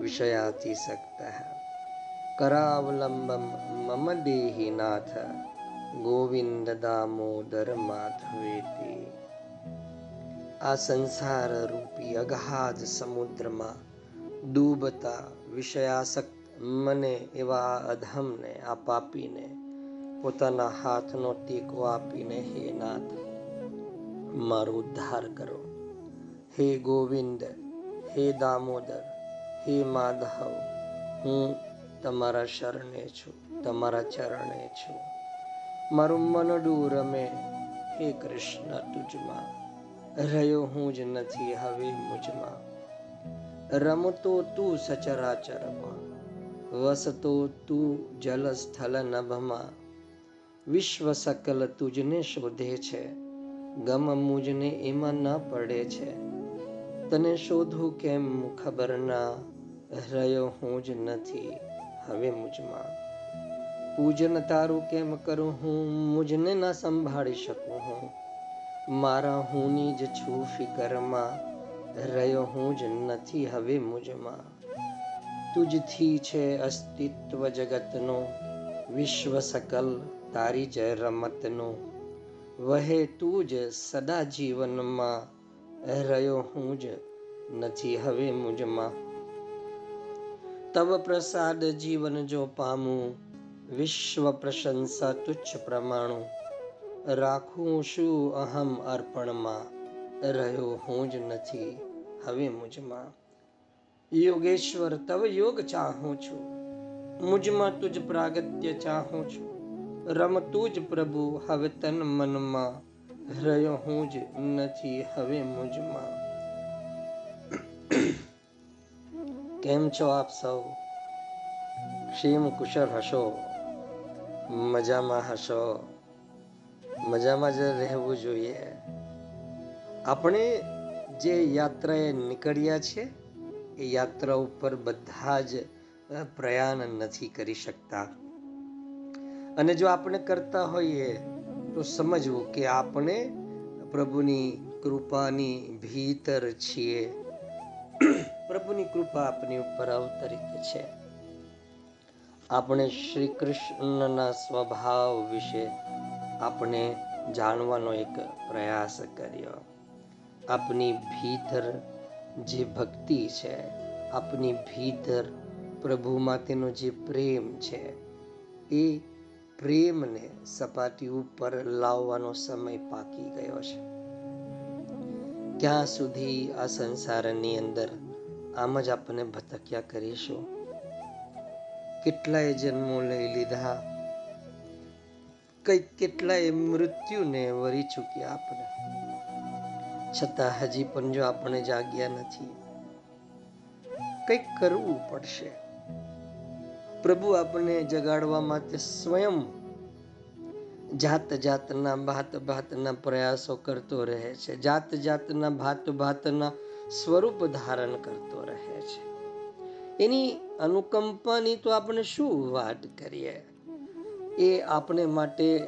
વિષયાતિસક્ત કરાવલંબમ મમ દેહી નાથ ગોવિંદ દામોદર માધવેતી આ સંસાર રૂપી અગાધ સમુદ્રમાં ડૂબતા વિષયાસક્ત મને એવા અધમને આ પાપીને પોતાના હાથનો ટેકો આપીને હે નાથ મારો ઉદ્ધાર કરો હે ગોવિંદ હે દામોદર હે માધવ, હું તમારા શરણે છું, તમારા ચરણે છું. મારું મનડું રમે, હે કૃષ્ણ તુજમાં. રહ્યો હું જ નથી હવે મુજમાં. રમતો તું સચરાચરમાં વસતો તું જલ સ્થલ નભમાં. વિશ્વ સકલ તુજને શોધે છે, ગમ મુજને એમાં ન પડે છે. તને શોધું કેમ ખબર ના? રહ્યો હું જ નથી. હવે મુજમાં પૂજન તારું કેમ કરું હું? મુજને ના સંભાળી શકું હું. મારા હુંની જ છું ફિકરમાં. રહ્યો હું જ નથી હવે મુજમાં. તુજથી છે અસ્તિત્વ જગતનો, વિશ્વ સકલ તારી જ રમતનું. વહે તું જ સદા જીવનમાં. રહ્યો હું જ નથી હવે મુજમાં. તવ પ્રસાદ જીવન જો પામું વિશ્વ પ્રશંસા તુચ્છ પ્રમાણું રાખું શું અહમ અર્પણમાં રહ્યો હું જ નથી હવે મુજમાં યોગેશ્વર તવ યોગ ચાહું છું મુજમાં તુજ પ્રાગત્ય ચાહું છું રમતું જ પ્રભુ હવે તન મનમાં રહ્યો હું જ નથી હવે મુજમાં કેમ છો આપ સૌ? ક્ષીમ કુશળ હશો, મજામાં હશો, મજામાં જ રહેવું જોઈએ. આપણે જે યાત્રાએ નીકળ્યા છે, એ યાત્રા ઉપર બધા જ પ્રયાણ નથી કરી શકતા. અને જો આપણે કરતા હોઈએ, તો સમજવું કે આપણે પ્રભુની કૃપાની ભીતર છીએ. પ્રભુની કૃપા આપની ઉપર અવતરિત છે. આપણે શ્રી કૃષ્ણના સ્વભાવ વિશે આપણે જાણવાનો એક પ્રયાસ કર્યો. આપની ભીતર જે ભક્તિ છે, આપની ભીતર પ્રભુ માટેનો જે પ્રેમ છે, એ પ્રેમને સપાટી ઉપર લાવવાનો સમય પાકી ગયો છે. ક્યાં સુધી આ સંસારની અંદર આમ જ આપણે ભટક્યા કરીશું કેટલાય જન્મો લઈ લીધા. કઈ કેટલાય મૃત્યુને વરી ચૂક્યા આપણે. છતાં હજી પણ જો આપણે જાગ્યા નથી, કંઈક કરવું પડશે. પ્રભુ આપણને જગાડવા માટે સ્વયં જાત જાતના ભાત ભાતના પ્રયાસો કરતો રહે છે. જાત જાતના ભાત ભાતના સ્વરૂપ ધારણ કરતો રહે એની અનુકંપાની તો આપણે શું વાત કરીએ? એ આપણે માટે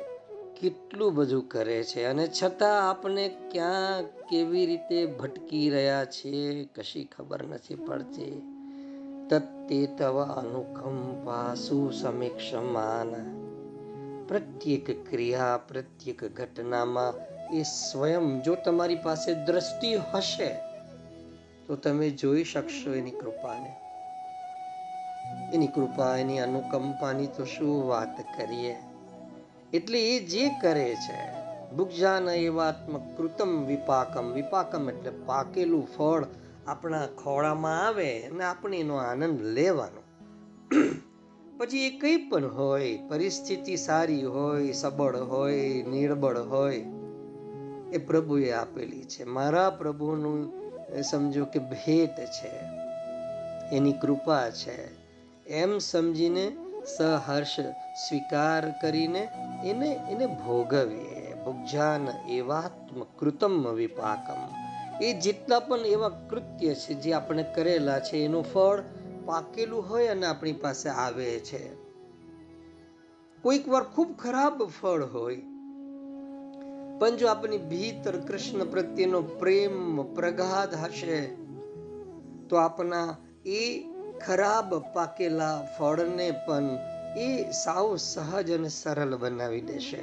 કેટલું બધું કરે છે અને છતાં આપણે ક્યાં કેવી રીતે ભટકી રહ્યા છીએ, કશી ખબર નથી પડતી. તત્તે તવ અનુકંપા સુસમીક્ષમાન. પ્રત્યેક ક્રિયા, પ્રત્યેક ઘટનામાં એ સ્વયં જો તમારી પાસે દ્રષ્ટિ હશે, તો તમે જોઈ શકશો એની કૃપાને. એની કૃપા, એની અનુકંપાની તો શું વાત કરીએ? એટલે એ જે કરે છે, ભુગજાન એવાત્મક કૃતમ વિપાકમ. વિપાકમ એટલે પાકેલું ફળ આપણા ખોળામાં આવે અને આપણે એનો આનંદ લેવાનો. પછી એ કંઈ પણ હોય, પરિસ્થિતિ સારી હોય, સબળ હોય, નિર્બળ હોય, એ પ્રભુએ આપેલી છે. મારા પ્રભુનું સમજો કે ભેટ છે. એની કૃપા છે. એમ સમજીને સહર્ષ સ્વીકાર કરીને એને એને ભોગવીએ. ભુગજાન એવાત્મ કૃતમ વિપાકમ. એ જેટલા પણ એવા કૃત્ય છે જે આપણે કરેલા છે, એનું ફળ પાકેલું હોય અને આપણી પાસે આવે છે. કોઈક વાર ખૂબ ખરાબ ફળ હોય, પણ જો આપણી ભીતર કૃષ્ણ પ્રત્યેનો પ્રેમ પ્રગાઢ હશે, તો આપણા એ ખરાબ પાકેલા ફળને પણ એ સાવ સહજ અને સરળ બનાવી દેશે.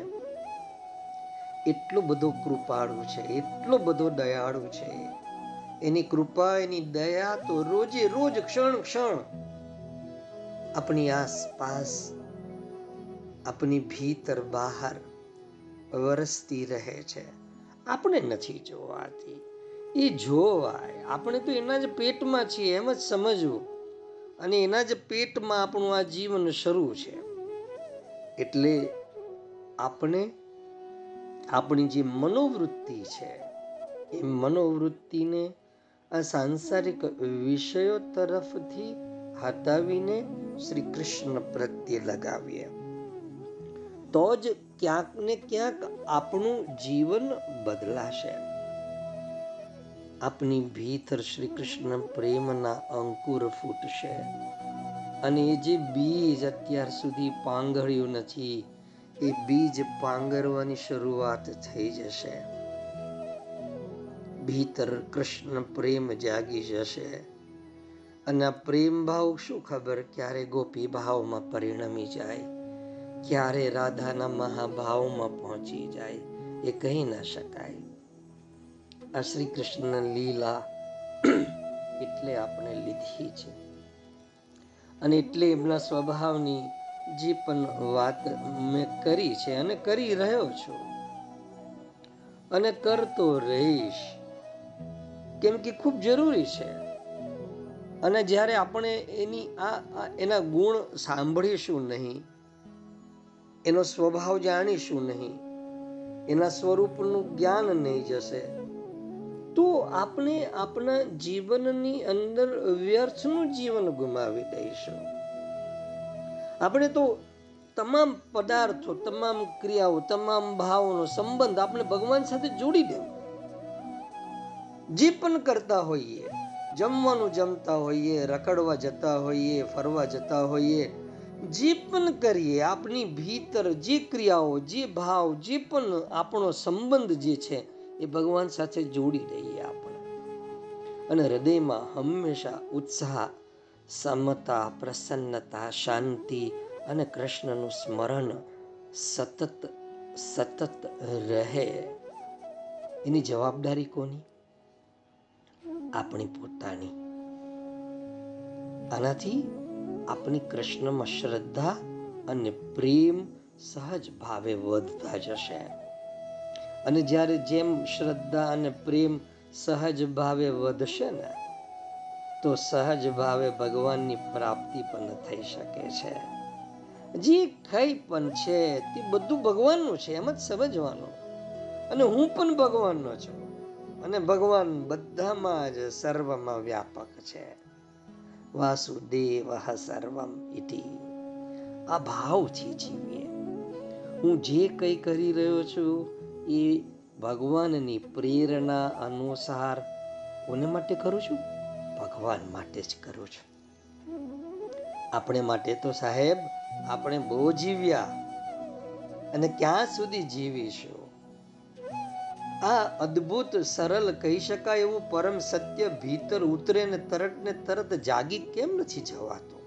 એટલો બધો કૃપાળુ છે, એટલો બધો દયાળુ છે. એની કૃપા, એની દયા તો રોજે રોજ ક્ષણ ક્ષણ આપણી આસપાસ, આપણી ભીતર બહાર વરસતી રહે છે. આપણે નથી જોવાતી. એ જોવાય. આપણે તો એના જ પેટમાં છીએ, એમ જ સમજવું. અને એના જ પેટમાં આપણું આ જીવન શરૂ છે. એટલે આપણે, આપણી જે મનોવૃત્તિ છે, એ મનોવૃત્તિને આ સાંસારિક વિષયો તરફથી હટાવીને શ્રી કૃષ્ણ પ્રત્યે લગાવીએ. તો જ ક્યાંક ને ક્યાંક આપણું જીવન બદલાશે. આપની ભીતર શ્રી કૃષ્ણ પ્રેમના અંકુર ફૂટશે. અને એ જે બીજ અત્યાર સુધી પાંગળ્યું નથી, એ બીજ પાંગરવાની શરૂઆત થઈ જશે. ભીતર કૃષ્ણ પ્રેમ જાગી જશે. અને આ પ્રેમ ભાવ શું ખબર ક્યારે ગોપી ભાવમાં પરિણમી જાય? ક્યારે રાધાના મહાભાવમાં પહોંચી જાય? એ કહી ના શકાય. આ શ્રી કૃષ્ણ લીલા એટલે આપણે લીધી છે. અને એટલે એમના સ્વભાવની જે પણ વાત મેં કરી છે અને કરી રહ્યો છું. અને કરતો રહીશ. કેમ કે ખૂબ જરૂરી છે. અને જ્યારે આપણે એની આ એના ગુણ સાંભળીશું નહીં, એનો સ્વભાવ જાણીશું નહીં, એના સ્વરૂપનું જ્ઞાન નહીં જશે તો આપણે આપણા જીવનની અંદર વ્યર્થનું જીવન ગુમાવી દઈશું. આપણે તો તમામ પદાર્થો, તમામ ક્રિયાઓ, તમામ ભાવોનો સંબંધ આપણે ભગવાન સાથે જોડી દેવો. જે પણ કરતા હોઈએ, જમવાનું જમતા હોઈએ, રખડવા જતા હોઈએ, ફરવા જતા હોઈએ, જે પણ કરીએ, આપણી ભીતર જે ક્રિયાઓ, જે ભાવ, જે પણ આપણો સંબંધ જે છે એ ભગવાન સાથે જોડી દઈએ આપણે. અને હૃદયમાં હંમેશા ઉત્સાહ, સમતા, પ્રસન્નતા, શાંતિ અને કૃષ્ણનું સ્મરણ સતત સતત રહે. એની જવાબદારી કોની? આપણી પોતાની. આનાથી આપણી કૃષ્ણમાં શ્રદ્ધા અને પ્રેમ સહજ ભાવે વધતા જશે. અને જ્યારે જેમ શ્રદ્ધા અને પ્રેમ સહજ ભાવે વધશે ને, તો સહજ ભાવે ભગવાનની પ્રાપ્તિ પણ થઈ શકે છે. જે કઈ પણ છે, તે બધું ભગવાનનું છે, એમ જ સમજવાનું. અને હું પણ ભગવાનનો છું. અને ભગવાન બધામાં જ સર્વમાં વ્યાપક છે. વાસુદેવ સર્વમ ઇતિ. આ ભાવથી જીવીએ. હું જે કંઈ કરી રહ્યો છું એ ભગવાનની પ્રેરણા અનુસાર કોને માટે કરું છું? ભગવાન માટે જ કરું છું. આપણે માટે તો સાહેબ, આપણે બહુ જીવ્યા અને ક્યાં સુધી જીવીશું? આ અદ્ભુત, સરળ કહી શકાય એવું પરમ સત્ય ભીતર ઉતરે ને તરત ને તરત જાગી કેમ નથી જવાતું?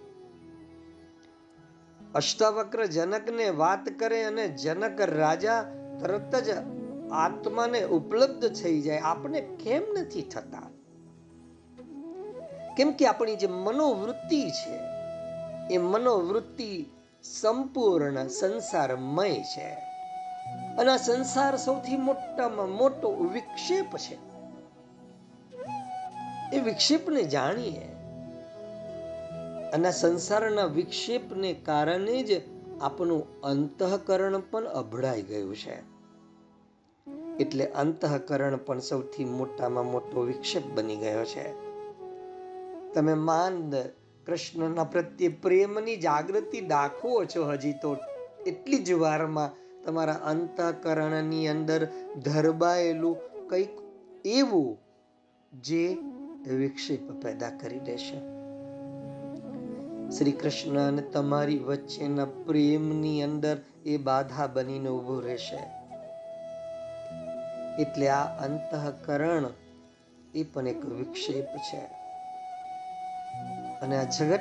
અષ્ટાવક્ર જનકને વાત કરે અને જનક રાજા તરત જ આત્માને ઉપલબ્ધ થઈ જાય. આપણે કેમ નથી થતા? કેમ કે આપણી જે મનોવૃત્તિ છે, એ મનોવૃત્તિ સંપૂર્ણ સંસારમય છે. અને સંસાર સૌથી મોટામાં મોટો વિક્ષેપ છે. એ વિક્ષેપને જાણીએ. અને સંસારના વિક્ષેપને કારણે જ આપણું અંતઃકરણ પણ અભડાઈ ગયું છે. એટલે અંતઃકરણ પણ સૌથી મોટામાં મોટો વિક્ષેપ બની ગયો છે. તમે માન કૃષ્ણના પ્રત્યે પ્રેમની જાગૃતિ દાખવો છો હજી તો. એટલી જ વારમાં તમારા અંતઃકરણની અંદર ધરબાયેલું કંઈક એવું જે વિક્ષેપ પેદા કરી દેશે. શ્રી કૃષ્ણ અને તમારી વચ્ચેના પ્રેમની અંદર એ બાધા બનીને ઊભું રહેશે. એટલે આ અંતઃકરણ એ પણ એક વિક્ષેપ છે. અને આ જગત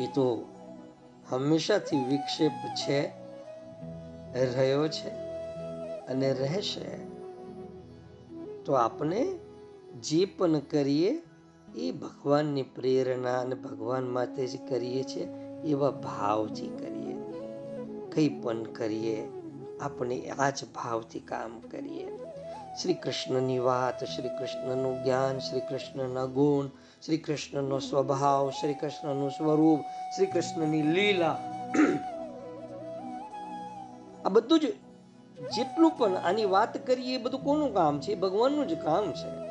એ તો હંમેશાથી વિક્ષેપ છે, રહ્યો છે અને રહેશે. તો આપણે જે પણ કરીએ એ ભગવાનની પ્રેરણા અને ભગવાન માટે જ કરીએ છીએ એવા ભાવથી કરીએ. કંઈ પણ કરીએ આપણે આ જ ભાવથી કામ કરીએ. શ્રી કૃષ્ણની વાત શ્રી કૃષ્ણનું જ્ઞાન શ્રી કૃષ્ણના ગુણ શ્રી કૃષ્ણનો સ્વભાવ શ્રી કૃષ્ણનું સ્વરૂપ શ્રી કૃષ્ણની લીલા. આ બધું જ જેટલું પણ આની વાત કરીએ, એ બધું કોનું કામ છે? ભગવાનનું જ કામ છે.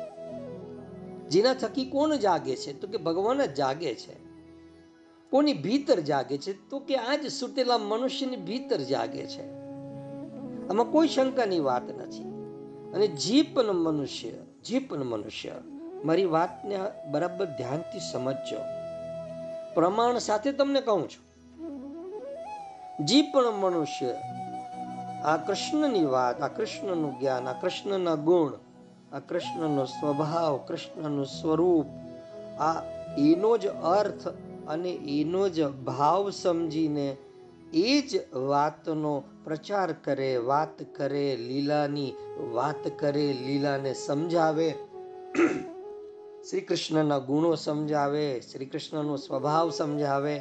જેના થકી કોણ જાગે છે? તો કે ભગવાન જ જાગે છે. કોની ભીતર જાગે છે? તો કે આ જ સુતેલા મનુષ્યની ભીતર જાગે છે. આમાં કોઈ શંકાની વાત નથી. અને જે મનુષ્ય જે પણ મનુષ્ય, મારી વાતને બરાબર ધ્યાનથી સમજજો. પ્રમાણ સાથે તમને કહું છું. જે પણ મનુષ્ય, આ કૃષ્ણની વાત, આ કૃષ્ણનું જ્ઞાન, આ કૃષ્ણના ગુણ, આ કૃષ્ણનો સ્વભાવ, કૃષ્ણનું સ્વરૂપ, આ એનો જ અર્થ અને એનો જ ભાવ સમજીને એ જ વાતનો પ્રચાર કરે, વાત કરે, લીલાની વાત કરે, લીલાને સમજાવે. શ્રી કૃષ્ણના ગુણો સમજાવે શ્રી કૃષ્ણનો સ્વભાવ સમજાવે.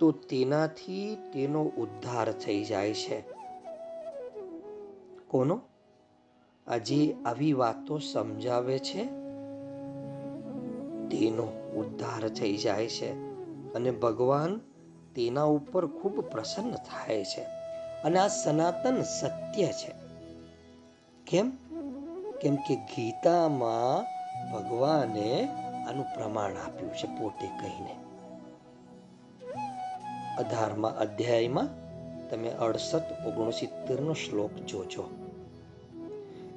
તો તેનાથી તેનો ઉદ્ધાર થઈ જાય છે. કોનો? આજે આવી વાતો સમજાવે છે. તેનો ઉદ્ધાર થઈ જાય છે. અને ભગવાન તેના ઉપર ખૂબ પ્રસન્ન થાય છે અને આ સનાતન સત્ય છે. કેમ? કેમ કે ગીતામાં ભગવાને આનું પ્રમાણ આપ્યું છે પોતે કહીને. અઢારમા અધ્યાયમાં તમે અડસઠ ઓગણસિત્તેર નો શ્લોક જોજો.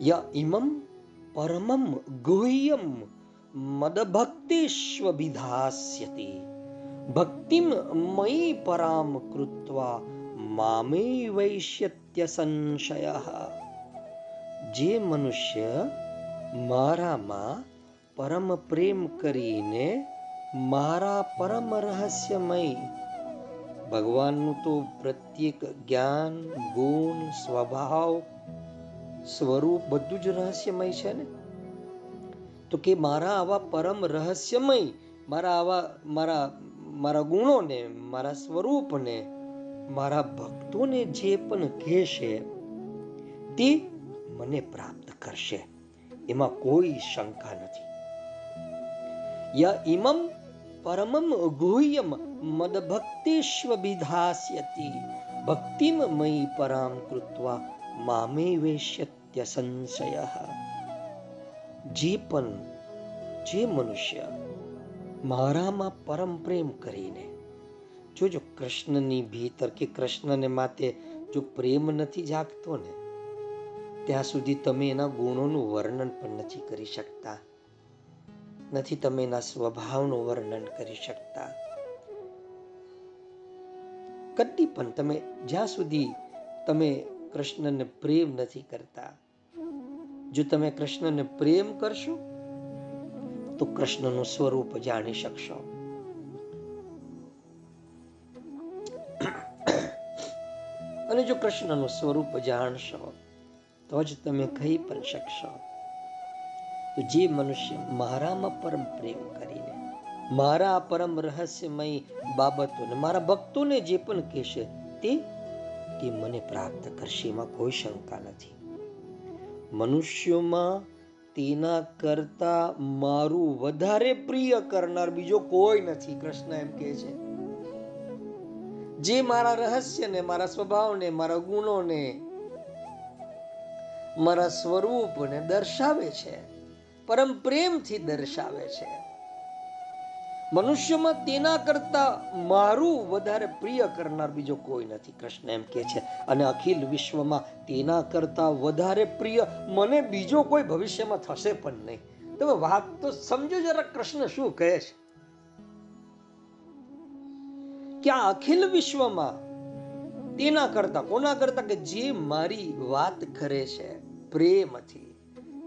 ય ઇમમ પરમમ ગુહ્યમ મદભક્તિષ્વવિધાસ્યતિ ભક્તિમ મયી પરામ કૃત્વા મામે વૈશ્યત્ય સંશય જે મનુષ્ય મારામાં પરમ પ્રેમ કરીને મારા પરમ રહસ્યમય ભગવાનનું તો પ્રત્યેક જ્ઞાન ગુણ સ્વભાવ સ્વરૂપ બધું જ રહસ્યમય છે ને તો કે મારા આવા પરમ રહસ્યમય મારા આવા મારા મારા ગુણોને, મારા સ્વરૂપને, મારા ભક્તોને જે પણ કહેશે, તે મને પ્રાપ્ત કરશે. એમાં કોઈ શંકા નથી. ય ઇમમ પરમમ ગુહ્યમ મદભક્તિશ્વ વિધાસ્યતિ ભક્તિમ મયી પરામ કૃત્વા મામે વેશ્યત્ય સંશય. જે પણ, જે મનુષ્ય મારામાં પરમ પ્રેમ કરીને. જોજો કૃષ્ણની ભીતર કે કૃષ્ણને માતે જો પ્રેમ નથી જાગતો ને, ત્યાં સુધી તમે એના ગુણોનું વર્ણન પણ નથી કરી શકતા. નથી તમે એના સ્વભાવનું વર્ણન કરી શકતા. કદી પણ તમે જ્યાં સુધી તમે કૃષ્ણને પ્રેમ નથી કરતા, જો તમે કૃષ્ણને પ્રેમ કરશો તો કૃષ્ણનું સ્વરૂપ જાણી શકશો. અને જો કૃષ્ણનું સ્વરૂપ જાણશો, તો જ તમે કહી પણ શકશો તો જે મનુષ્ય મારામાં પરમ પ્રેમ કરીને, મારા પરમ રહસ્યમય બાબતોને, મારા ભક્તોને જે પણ કહેશે તે તે મને પ્રાપ્ત કરશે, એમાં કોઈ શંકા નથી. મનુષ્યોમાં તેના કરતા મારું વધારે પ્રિય કરનાર બીજો કોઈ નથી, કૃષ્ણ એમ કહે છે. જે મારા રહસ્યને, મારા સ્વભાવને, મારા ગુણોને, મારા સ્વરૂપને દર્શાવે છે, પરમ પ્રેમથી દર્શાવે છે. મનુષ્યમાં તેના કરતા મારું વધારે પ્રિય કરનાર બીજો કોઈ નથી. કૃષ્ણ એમ કે છે, અને અખિલ વિશ્વમાં તેના કરતા વધારે પ્રિય મને બીજો કોઈ ભવિષ્યમાં થશે પણ નહીં. તમે વાત તો સમજો જરા, કૃષ્ણ શું કહે છે? કે આ અખિલ વિશ્વમાં તેના કરતા, કોના કરતા? કે જે મારી વાત કરે છે પ્રેમથી.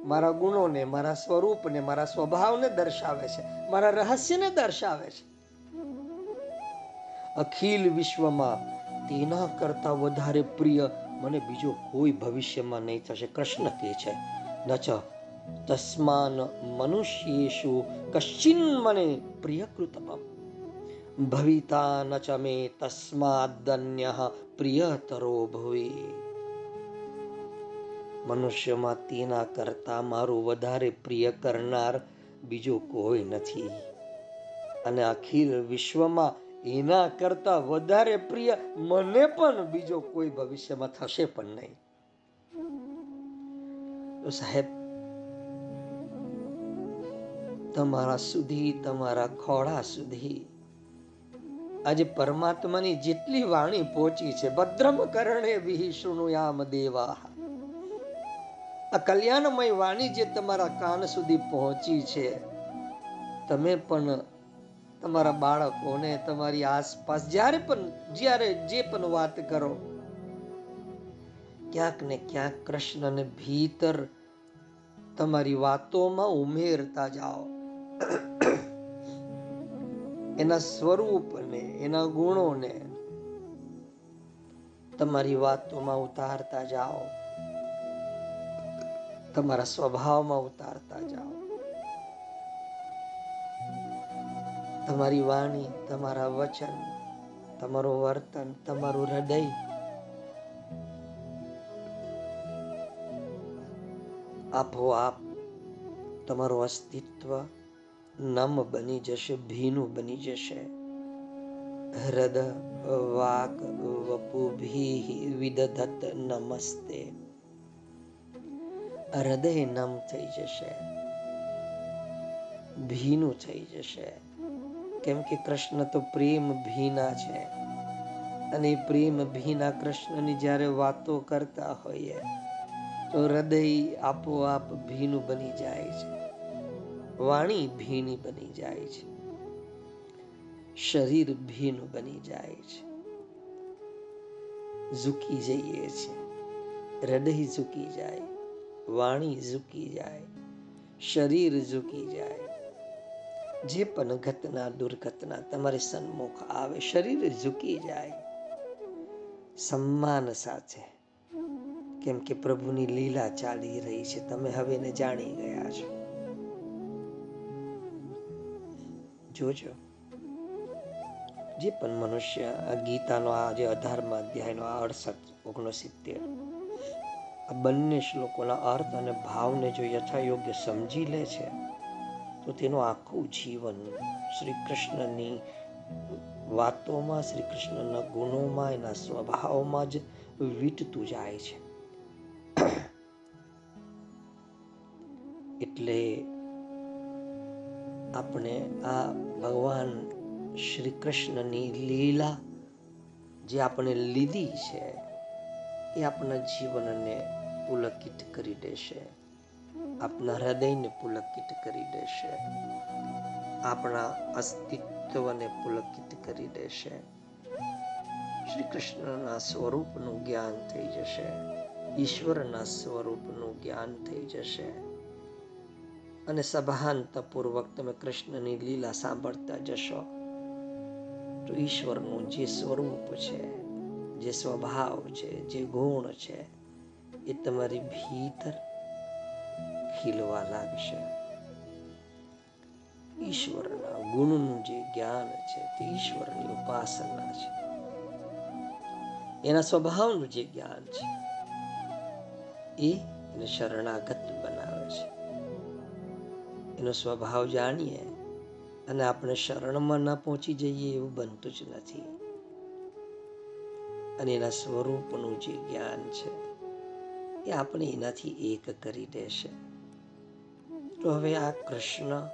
મારા ગુણોને, મારા સ્વરૂપને, મારા સ્વભાવને દર્શાવે છે. મારા રહસ્યને દર્શાવે છે. અખિલ વિશ્વમાં તેના કરતા વધારે પ્રિય મને બીજો કોઈ ભવિષ્યમાં નહીં થશે. કૃષ્ણ કહે છે નચ તસ્માન મનુષ્યેશુ કશ્ચિન મને પ્રિયકૃતમ ભવિતા ન ચ મે તસ્માદન્ય પ્રિયતરો ભવે. મનુષ્યમાં તેના કરતા મારું વધારે પ્રિય કરનાર બીજો કોઈ નથી. અને અખિલ વિશ્વમાં એના કરતા વધારે પ્રિય મને પણ બીજો કોઈ ભવિષ્યમાં થશે પણ નહીં. તો સાહેબ, તમારા સુધી, તમારા ખોળા સુધી આજે પરમાત્માની જેટલી વાણી પહોંચી છે ભદ્રમ કરણે વિહી શૃણુયામ દેવા. આ કલ્યાણમય વાણી જે તમારા કાન સુધી પહોંચી છે. તમે પણ તમારા બાળકોને તમારી આસપાસ જ્યારે પણ, જ્યારે જે પણ વાત કરો, ક્યાંક ને ક્યાંક કૃષ્ણને ભીતર તમારી વાતોમાં ઉમેરતા જાઓ. એના સ્વરૂપને, એના ગુણોને તમારી વાતોમાં ઉતારતા જાઓ. તમારા સ્વભાવમાં ઉતારતા જાઓ. તમારી વાણી, તમારા વચન, તમારું વર્તન, તમારું હૃદય. આપોઆપ તમારું અસ્તિત્વ નમ બની જશે, ભીનું બની જશે. હૃદ વાક વપુભી વિદધત, નમસ્તે. હૃદય નમ થઈ જશે. ભીનું થઈ જશે. કેમ કે કૃષ્ણ તો પ્રેમ ભીના છે. અને પ્રેમ ભીના કૃષ્ણની જ્યારે વાતો કરતા હોઈએ, તો હૃદય આપોઆપ ભીનું બની જાય છે. વાણી ભીની બની જાય છે. શરીર ભીનું બની જાય છે. ઝૂકી જઈએ છે હૃદય ઝૂકી જાય. વાણી ઝૂકી જાય, શરીર ઝૂકી જાય. જે પણ ઘટના, દુર્ઘટના તમારી સન્મુખ આવે, શરીર ઝૂકી જાય. સન્માન સાથે. કેમ કે પ્રભુની લીલા ચાલી રહી છે, તમે હવે એને જાણી ગયા છો. જોજો. જે પણ મનુષ્ય આ ગીતાનો આ જે અઢારમા અધ્યાયનો આ અડસઠ, ઓગણસિત્તેર આ બંને શ્લોકોના અર્થ અને ભાવને જો યથાયોગ્ય સમજી લે છે, તો તેનું આખું જીવન શ્રી કૃષ્ણની વાતોમાં શ્રી કૃષ્ણના ગુણોમાં, એના સ્વભાવમાં જ વીટતું જાય છે. એટલે આપણે આ ભગવાન શ્રી કૃષ્ણની લીલા જે આપણે લીધી છે એ આપણા જીવનને પુલકિત કરી દેશે. આપણા હૃદયને પુલકિત કરી દેશે. આપણા અસ્તિત્વને પુલકિત કરી દેશે. શ્રી કૃષ્ણના સ્વરૂપનું જ્ઞાન થઈ જશે. ઈશ્વરના સ્વરૂપનું જ્ઞાન થઈ જશે. અને સભાનતાપૂર્વક તમે કૃષ્ણની લીલા સાંભળતા જશો. તો ઈશ્વરનું જે સ્વરૂપ છે જે સ્વભાવ છે, જે ગુણ છે, એ તમારી ભીતર ખીલવા લાગશે. ઈશ્વરના ગુણનું જે જ્ઞાન છે, તે ઈશ્વરની ઉપાસના છે. એના સ્વભાવનું જે જ્ઞાન છે, એ એને શરણાગત બનાવે છે. એનો સ્વભાવ જાણીએ અને આપણે શરણમાં ન પહોંચી જઈએ એવું બનતું જ નથી. અને એના સ્વરૂપનું જે જ્ઞાન છે, એ આપણે એનાથી એક કરી દેશે. તો હવે આ કૃષ્ણ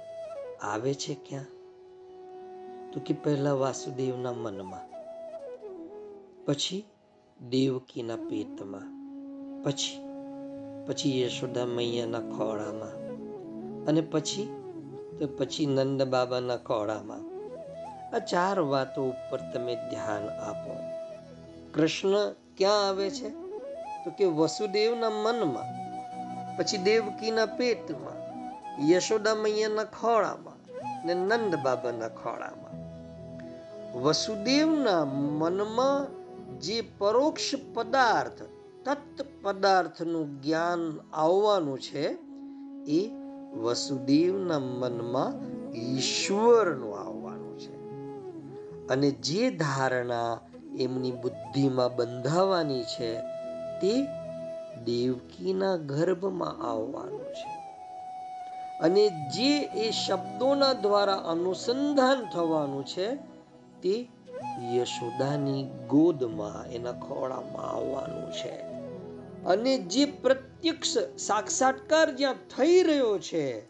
આવે છે ક્યાં? તો કે પહેલા વાસુદેવના મનમાં, પછી દેવકીના પેટમાં, પછી પછી યશોદા મૈયાના ખોળામાં, અને પછી, તો પછી નંદ બાબાના ખોળામાં. આ ચાર વાતો ઉપર તમે ધ્યાન આપો. કૃષ્ણ ક્યાં આવે છે? તો કે વસુદેવના મનમાં, પછી દેવકીના પેટમાં યશોદા મૈયાના ખોળામાં ને નંદ બાબાના ખોળામાં. વસુદેવના મનમાં જે પરોક્ષ પદાર્થ તત્ પદાર્થનું જ્ઞાન આવવાનું છે, એ વસુદેવના મનમાં ઈશ્વરનું આવવાનું છે. અને જે ધારણા એમની બુદ્ધિમાં બંધાવાની છે તે દેવકીના ગર્ભમાં આવવાનું છે. અને જે એ શબ્દોના દ્વારા અનુસંધાન થવાનું છે તે યશોદાની ગોદમાં, એના ખોળામાં આવવાનું છે. અને જે પ્રત્યક્ષ સાક્ષાત્કાર જ્યાં થઈ રહ્યો છે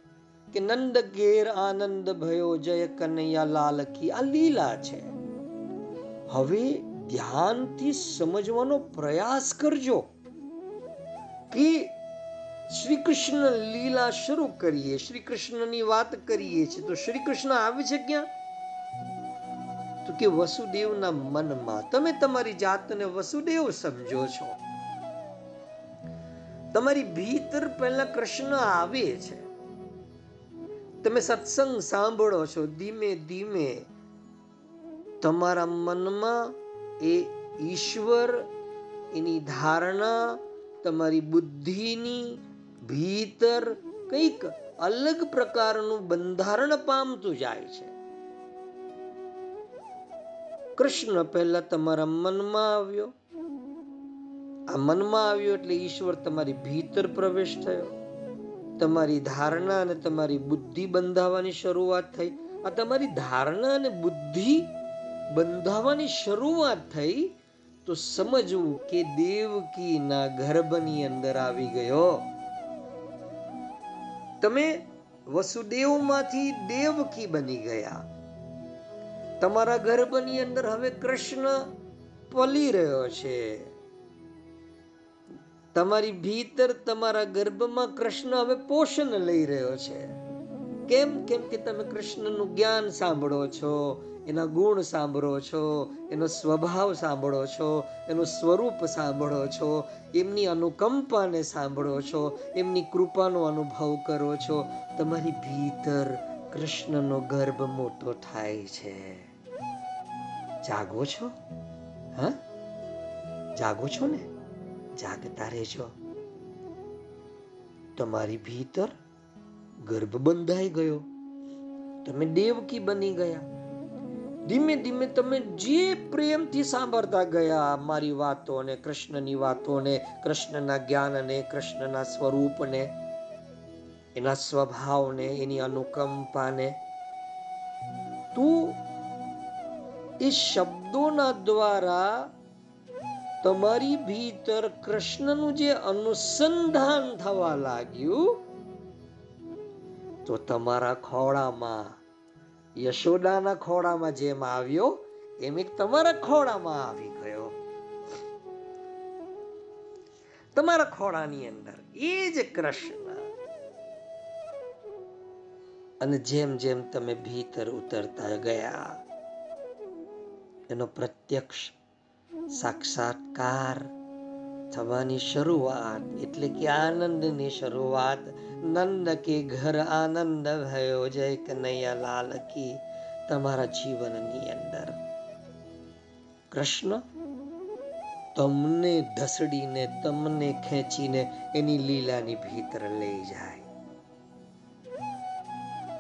કે નંદ ઘેર આનંદ ભયો જય કનૈયા લાલ કી આ લીલા છે. હવે ધ્યાનથી સમજવાનો પ્રયાસ કરજો. કે શ્રી કૃષ્ણ લીલા શરૂ કરીએ. શ્રી કૃષ્ણની વાત કરીએ છીએ. તો શ્રી કૃષ્ણ આવે છે ક્યાં? તો કે વસુદેવના મનમાં. તમે તમારી જાતને વસુદેવ સમજો છો. તમારી ભીતર પહેલા કૃષ્ણ આવે છે. તમે સત્સંગ સાંભળો છો. ધીમે ધીમે તમારા મનમાં એ ઈશ્વર, એની ધારણા, તમારી બુદ્ધિની ભીતર કંઈક અલગ પ્રકારનું બંધારણ પામતું જાય છે. કૃષ્ણ પહેલા તમારા મનમાં આવ્યો. આ મનમાં આવ્યો એટલે ઈશ્વર તમારી ભીતર પ્રવેશ થયો. તમારી ધારણા અને તમારી બુદ્ધિ બંધાવવાની શરૂઆત થઈ. આ તમારી ધારણા અને બુદ્ધિ બંધાવવાની શરૂઆત થઈ તો સમજવું કે દેવકીના ગર્ભની અંદર આવી ગયો. તમે વસુદેવમાંથી દેવકી બની ગયા. તમારા ગર્ભની અંદર હવે કૃષ્ણ પલી રહ્યો છે. તમારી ભીતર તમારા ગર્ભમાં કૃષ્ણ હવે પોષણ લઈ રહ્યો છે. કેમ? કેમ કે તમે કૃષ્ણનું જ્ઞાન સાંભળો છો. એના ગુણ સાંભળો છો, એનો સ્વભાવ સાંભળો છો, એનું સ્વરૂપ સાંભળો છો, એમની અનુકંપાને સાંભળો છો, એમની કૃપાનો અનુભવ કરો છો. તમારી ભીતર કૃષ્ણનો ગર્ભ મોટો થાય છે. જાગો છો? હા? જાગો છો ને? જાગતા રહેજો. તમારી ભીતર ગર્ભ બંધાઈ ગયો. તમે દેવકી બની ગયા. ધીમે ધીમે તમે જે પ્રેમથી સાંભળતા ગયા મારી વાતોને, કૃષ્ણની વાતોને, કૃષ્ણના જ્ઞાનને, કૃષ્ણના સ્વરૂપને, એના સ્વભાવને, એની અનુકંપાને, તું એ શબ્દોના દ્વારા તમારી ભીતર કૃષ્ણનું જે અનુસંધાન થવા લાગ્યું, તો તમારા ખોળામાં યશોદાના ખોળામાં જેમ આવ્યો, એમ એક તમારા ખોળામાં આવી ગયો. તમારા ખોળાની અંદર એ જ કૃષ્ણ. અને જેમ જેમ તમે ભીતર ઉતરતા ગયા, એનો પ્રત્યક્ષ સાક્ષાત્કાર થવાની શરૂઆત એટલે કે આનંદની શરૂઆત નંદ કે ઘર આનંદ ભયો જય કનૈયા લાલ કી તમારા જીવનની અંદર. કૃષ્ણ, તમને ધસડીને, તમને ખેંચીને એની લીલાની ભીતર લઈ જાય.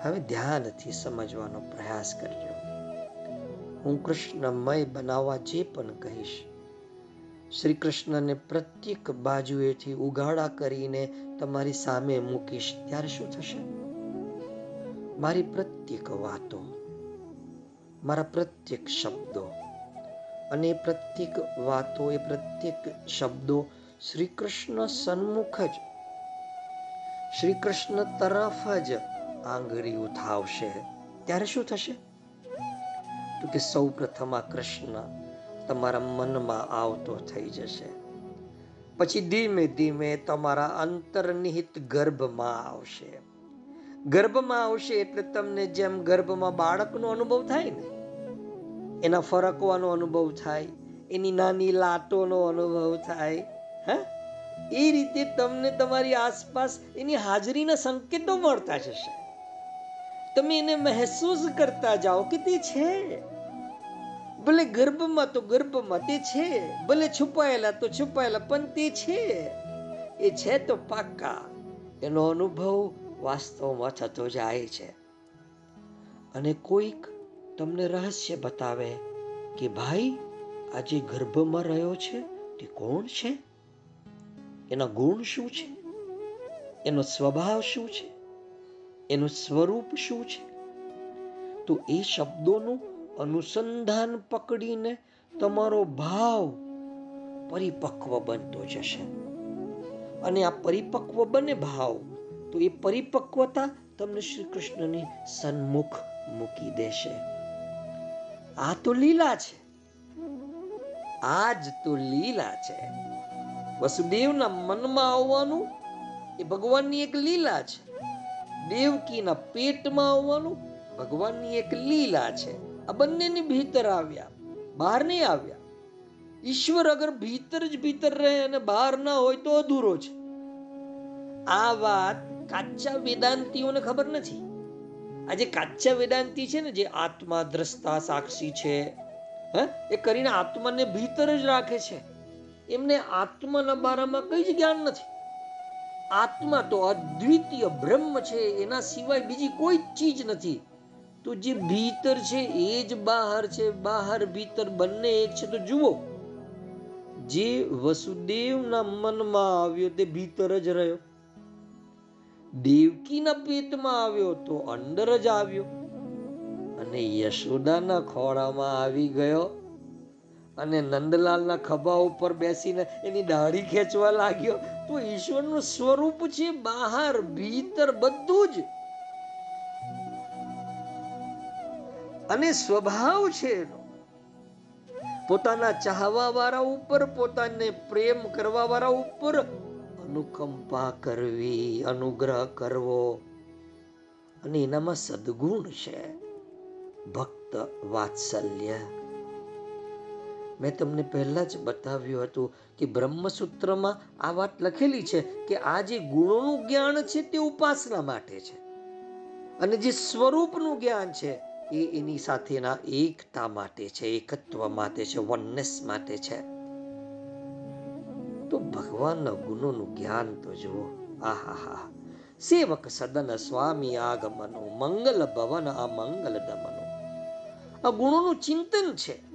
હવે ધ્યાનથી સમજવાનો પ્રયાસ કરજો. હું કૃષ્ણમય બનાવવા જે પણ કહીશ શ્રી કૃષ્ણને પ્રત્યેક બાજુએથી ઉગાડા કરીને તમારી સામે મૂકીશ, ત્યારે શું થશે? મારી પ્રત્યેક વાતો, મારા પ્રત્યેક શબ્દો અને એ પ્રત્યેક વાતો, એ પ્રત્યેક શબ્દો શ્રી કૃષ્ણ સન્મુખ જ શ્રી કૃષ્ણ તરફ જ આંગળી ઉઠાવશે. ત્યારે શું થશે? તો કે સૌ પ્રથમ આ કૃષ્ણ તમારા મનમાં આવતો થઈ જશે. પછી ધીમે ધીમે તમારા અંતર્નિહિત ગર્ભમાં આવશે. ગર્ભમાં આવશે એટલે તમને જેમ ગર્ભમાં બાળકનો અનુભવ થાય ને, એના ફરકવાનો અનુભવ થાય, એની નાની લાટોનો અનુભવ થાય, હા? એ રીતે તમને તમારી આસપાસ એની હાજરીના સંકેતો મળતા જશે. તમે એને મહેસૂસ કરતા જાઓ કે તે છે. ભલે ગર્ભમાં તો ગર્ભમાં તે છે, ભલે છુપાયેલા તો છુપાયેલા, પણ તે છે. એ છે તો પાક્કા. એનો અનુભવ વાસ્તવમાં થતો જાય છે. અને કોઈક તમને રહસ્ય બતાવે કે ભાઈ આજે ગર્ભમાં રહ્યો છે, તે કોણ છે? એના ગુણ શું છે? એનો સ્વભાવ શું છે? એનું સ્વરૂપ શું છે? તો એ શબ્દોનું અનુસંધાન પકડીને તમારો ભાવ પરિપક્વ બનતો જશે. અને આ પરિપક્વ બને ભાવ, તો એ પરિપક્વતા તમને શ્રી કૃષ્ણની સન્મુખ મૂકી દેશે. આ તો લીલા છે. આ જ તો લીલા છે. વસુદેવના મનમાં આવવાનું એ ભગવાનની એક લીલા છે. દેવકીના પેટમાં આવવાનું ભગવાનની એક લીલા છે. આ બંનેની ભીતર આવ્યા, બહાર નહીં આવ્યા. ઈશ્વર અગર ભીતર જ ભીતર રહે અને બહાર ના હોય તો અધૂરો છે. આ વાત કાચા વેદાંતિઓને ખબર નથી. આ જે કાચા વેદાંતિ છે ને, જે આત્મા દ્રષ્ટા સાક્ષી છે, હે, એ કરીને આત્માને ભીતર જ રાખે છે. એમને આત્માના બારામાં કઈ જ જ્ઞાન નથી. આત્મા તો અદ્વિતીય બ્રહ્મ છે, એના સિવાય બીજી કોઈ ચીજ નથી. તો જે ભીતર છે, એ જ બહાર છે. બહાર ભીતર બંને એક છે. તો જુઓ, જે વસુદેવના મનમાં આવ્યો તે ભીતર જ રહ્યો. દેવકીના પેટમાં આવ્યો તો અંદર જ આવ્યો. અને યશોદાના ખોળામાં આવી ગયો અને નંદલાલના ખભા ઉપર બેસીને એની દાઢી ખેંચવા લાગ્યો. તો ઈશ્વરનું સ્વરૂપ છે બહાર, ભીતર બધું જ. અને સ્વભાવ છે એનો. પોતાના ચાહવા વાળા ઉપર, પોતાને પ્રેમ કરવા વાળા ઉપર અનુકંપા કરવી, અનુગ્રહ કરવો. અને એનામાં સદગુણ છે. ભક્ત વાત્સલ્ય. મેં તમને પહેલા જ બતાવ્યું હતું કે બ્રહ્મસૂત્રમાં આ વાત લખેલી છે કે આ જે ગુણોનું જ્ઞાન છે તે ઉપાસના માટે છે. અને જે સ્વરૂપનું જ્ઞાન છે એ એની સાથેના એકતા માટે છે, એકત્વ માટે છે વનનેસ માટે છે. તો ભગવાનના ગુણોનું જ્ઞાન તો જુઓ. આહા સેવક સદન સ્વામી આગમનો, મંગલ ભવન અમંગલ દમનો. આ ગુણોનું ચિંતન છે.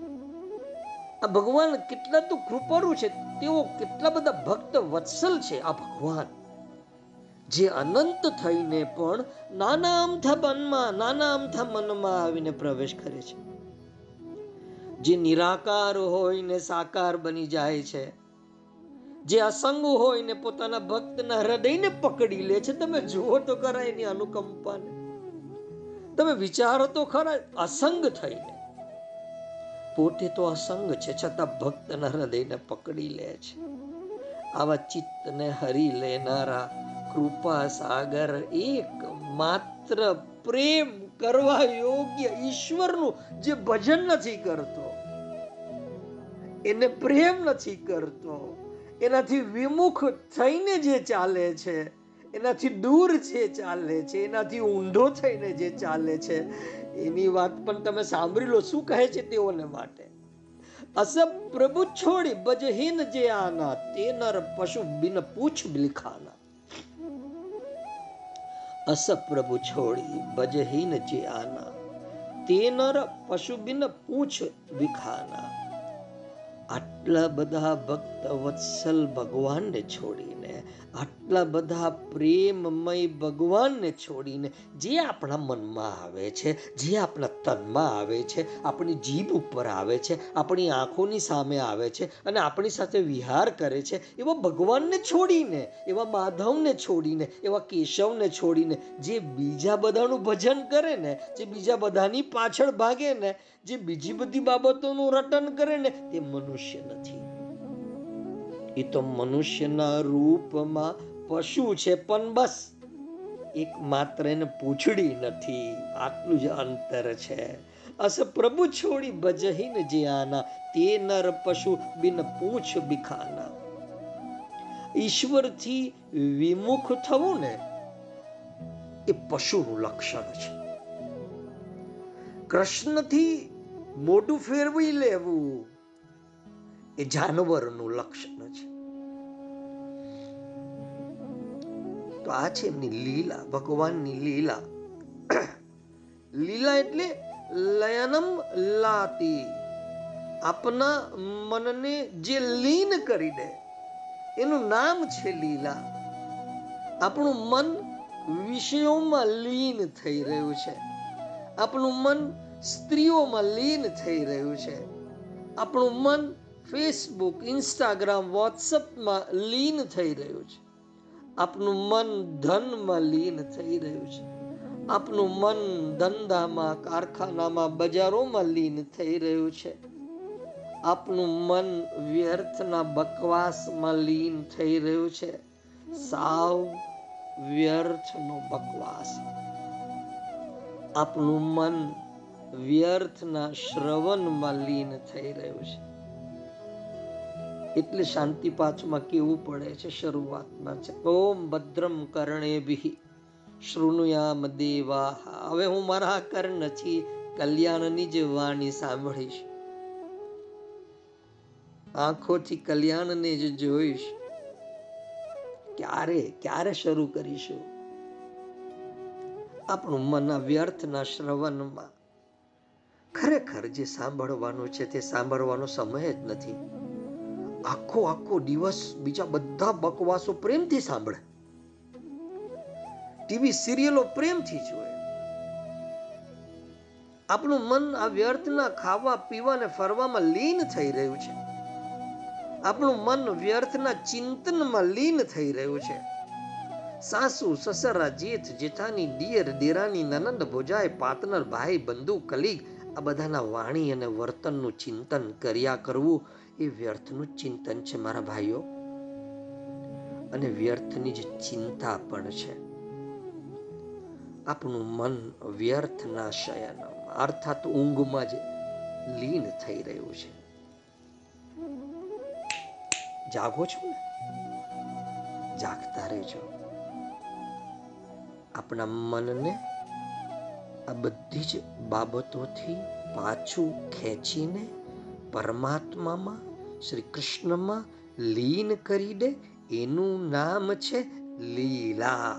આ ભગવાન કેટલા તો કૃપાળુ છે, તેઓ કેટલા બધા ભક્ત વત્સલ છે, આ ભગવાન. જે અનંત થઈને પણ નાના અમથા મનમાં નાના અમથા મનમાં આવીને પ્રવેશ કરે છે. જે નિરાકાર હોય ને સાકાર બની જાય છે, જે અસંગ હોય ને પોતાના ભક્તના હૃદયને પકડી લે છે, તમે જુઓ તો ખરા એની અનુકંપાને. તમે વિચારો તો ખરા અસંગ થઈને. પોતે તો અસંગ છે, છતાં ભક્તના હૃદયને પકડી લે છે. આવા ચિત્તને હરી લેનારા કૃપા સાગર એક માત્ર પ્રેમ કરવા યોગ્ય ઈશ્વરનું જે ભજન નથી કરતો, એને પ્રેમ નથી કરતો, એનાથી વિમુખ થઈને જે ચાલે છે, એનાથી દૂર જે ચાલે છે, એનાથી ઊંધો થઈને જે ચાલે છે, એની વાત પણ તમે સાંભળી લો. શું કહે છે તેઓને માટે? અસબ પ્રભુ છોડી બજહીન જે આના તે નર પશુ બિન પૂછ બિલખાના. અસ પ્રભુ છોડી બજહીન જે આના તે પશુ બિન પૂછ વિખાના. આટલા બધા ભક્ત વત્સલ ભગવાનને છોડીને આટલા બધા પ્રેમમય ભગવાનને છોડીને જે આપણા મનમાં આવે છે, જે આપણા તનમાં આવે છે, આપણી જીભ ઉપર આવે છે, આપણી આંખોની સામે આવે છે અને આપણી સાથે વિહાર કરે છે, એવા ભગવાનને છોડીને, એવા માધવને છોડીને, એવા કેશવને છોડીને, જે બીજા બધાનું ભજન કરે ને, જે બીજા બધાની પાછળ ભાગે ને, જે બીજી બધી બાબતોનું રટન કરે ને, તે મનુષ્ય નથી. એ તો મનુષ્યના રૂપમાં પશુ છે, પણ બસ. એક માત્ર એને પૂછડી નથી, આટલું જ અંતર છે. અસ પ્રભુ છોડી બજહીન જે આના તે નર પશુ બિન પૂછ બિખાના. ઈશ્વરથી વિમુખ થવું ને, એ પશુનું લક્ષણ છે. કૃષ્ણથી મોઢું ફેરવી લેવું એ જાનવરનું લક્ષણ છે. તો આ છે એમની લીલા, ભગવાનની લીલા. લીલા એટલે લયનમ લાતી. આપના મનને જે લીન કરી દે, એનું નામ છે લીલા. આપણું મન વિષયોમાં લીન થઈ રહ્યું છે. આપણું મન સ્ત્રીઓમાં લીન થઈ રહ્યું છે. આપણું મન ફેસબુક ઇન્સ્ટાગ્રામ વોટ્સઅપમાં લીન થઈ રહ્યું છે. આપનું મન ધનમાં લીન થઈ રહ્યું છે. આપનું મન ધંધામાં, કારખાનામાં, બજારોમાં લીન થઈ રહ્યું છે. આપનું મન વ્યર્થના બકવાસમાં લીન થઈ રહ્યું છે. સાવ વ્યર્થનો બકવાસ. આપનું મન વ્યર્થના શ્રવણમાં લીન થઈ રહ્યું છે. એટલે શાંતિ પાઠમાં કેવું પડે છે શરૂઆતમાં છે. ઓમ ભદ્રમ કર્ણે ભી શૃણુયામ દેવા હવે હું મારા કર્ણ છી કલ્યાણની જ વાણી સાંભળીશ. આંખોથી કલ્યાણને જ જોઈશ. ક્યારે ક્યારે શરૂ કરીશું? આપણું મન વ્યર્થના શ્રવણમાં ખરેખર જે સાંભળવાનું છે તે સાંભળવાનો સમય જ નથી. આખો આખો દિવસ બીજા બધા બકવાસો પ્રેમથી સાંભળે. ટીવી સિરિયલો પ્રેમથી જોવે આપણું મન આ વ્યર્થના ખાવા પીવા ને ફરવામાં લીન થઈ રહ્યું છે. આપણું મન વ્યર્થના ચિંતનમાં લીન થઈ રહ્યું છે. સાસુ, સસરા, જેઠ, જેઠાની દિયર દેરાની, નનંદ ભોજાય પાતનર ભાઈ, બંધુ, કલીગ આ બધાના વાણી અને વર્તનનું ચિંતન કર્યા કરવું એ વ્યર્થનું ચિંતન છે, મારા ભાઈઓ. અને વ્યર્થની જ ચિંતા પણ છે. આપણું મન વ્યર્થના શયન અર્થાત ઊંઘમાં જ લીન થઈ રહ્યું છે. જાગો છો ને? જાગતા રહેજો. આપણા મનને આ બધી જ બાબતોથી પાછું ખેંચીને પરમાત્મામાં શ્રી કૃષ્ણમાં લીન કરી દે એનું નામ છે લીલા.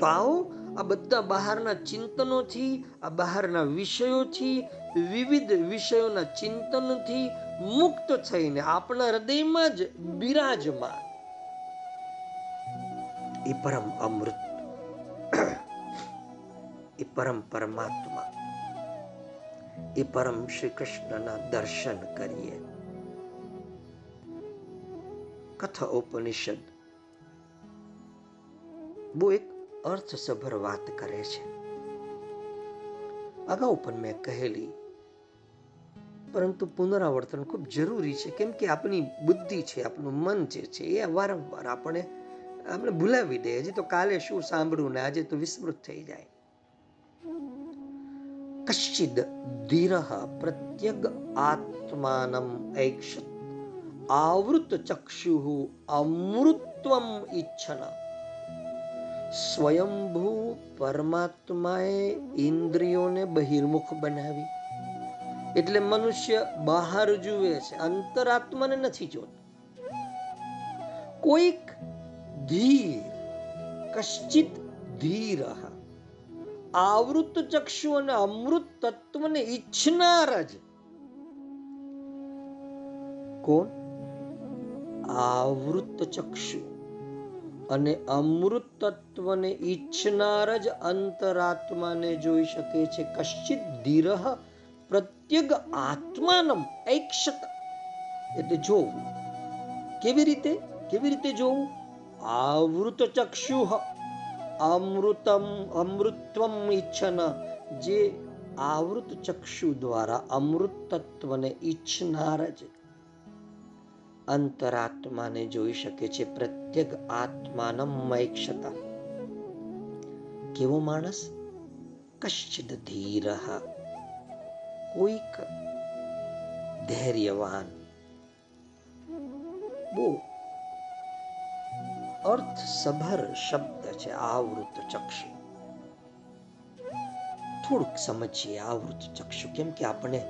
તો આવો આ બધા બહારના ચિંતનોથી, આ બહારના વિષયોથી, વિવિધ વિષયોના ચિંતનથી મુક્ત થઈને આપણા હૃદયમાં જ બિરાજમાન. એ પરમ અમૃત, એ પરમ પરમાત્મા. એ પરમ શ્રી કૃષ્ણના દર્શન કરીએ. કથા ઉપનિષદ બહુ એક અર્થસભર વાત કરે છે. અગાઉ પણ મેં કહેલી, પરંતુ પુનરાવર્તન ખૂબ જરૂરી છે, કેમ કે આપણી બુદ્ધિ છે, આપણું મન જે છે, એ વારંવાર આપણે આપણે ભૂલાવી દે, હજી તો કાલે શું સાંભળવું ને આજે તો વિસ્મૃત થઈ જાય. કશ્ચિદ ધીર પ્રત્યગ આત્માનમ ઐક્ષત આવૃત ચક્ષુ અમૃત્વમ ઈચ્છન સ્વયંભૂ પરમાત્માએ ઇન્દ્રિયોને બહિર્મુખ બનાવી એટલે મનુષ્ય બહાર જુએ છે અંતરાત્માને નથી જોતો કોઈક ધીર કશ્ચિત ધીર આવૃત ચક્ષુ અને અમૃત તત્વને ઈચ્છનાર જ. કોણ? આવૃત ચક્ષુ. અને અમૃત તત્વને ઈચ્છનાર જ અંતરાત્માને જોઈ શકે છે. કશ્ચિત ધીરહ પ્રત્યગ આત્માનમ ઐક્ષત. એટલે જોવું. કેવી રીતે? કેવી રીતે જોવું? આવૃત ચક્ષુ. અમૃતમ અમૃતત્વમ ઈચ્છન. જે આવૃત ચક્ષુ દ્વારા અમૃત તત્વને ઈચ્છનાર જ અંતરાત્માને જોઈ શકે છે. પ્રત્યેક આત્માનમ મૈક્ષતા. કેવો માણસ? કશ્ચિત ધીર કોઈક ધૈર્યવાન. બહુ અર્થસભર શબ્દ છે આવૃત ચક્ષુ. થોડુંક સમજીએ આવૃત ચક્ષુ. કેમ કે આપણે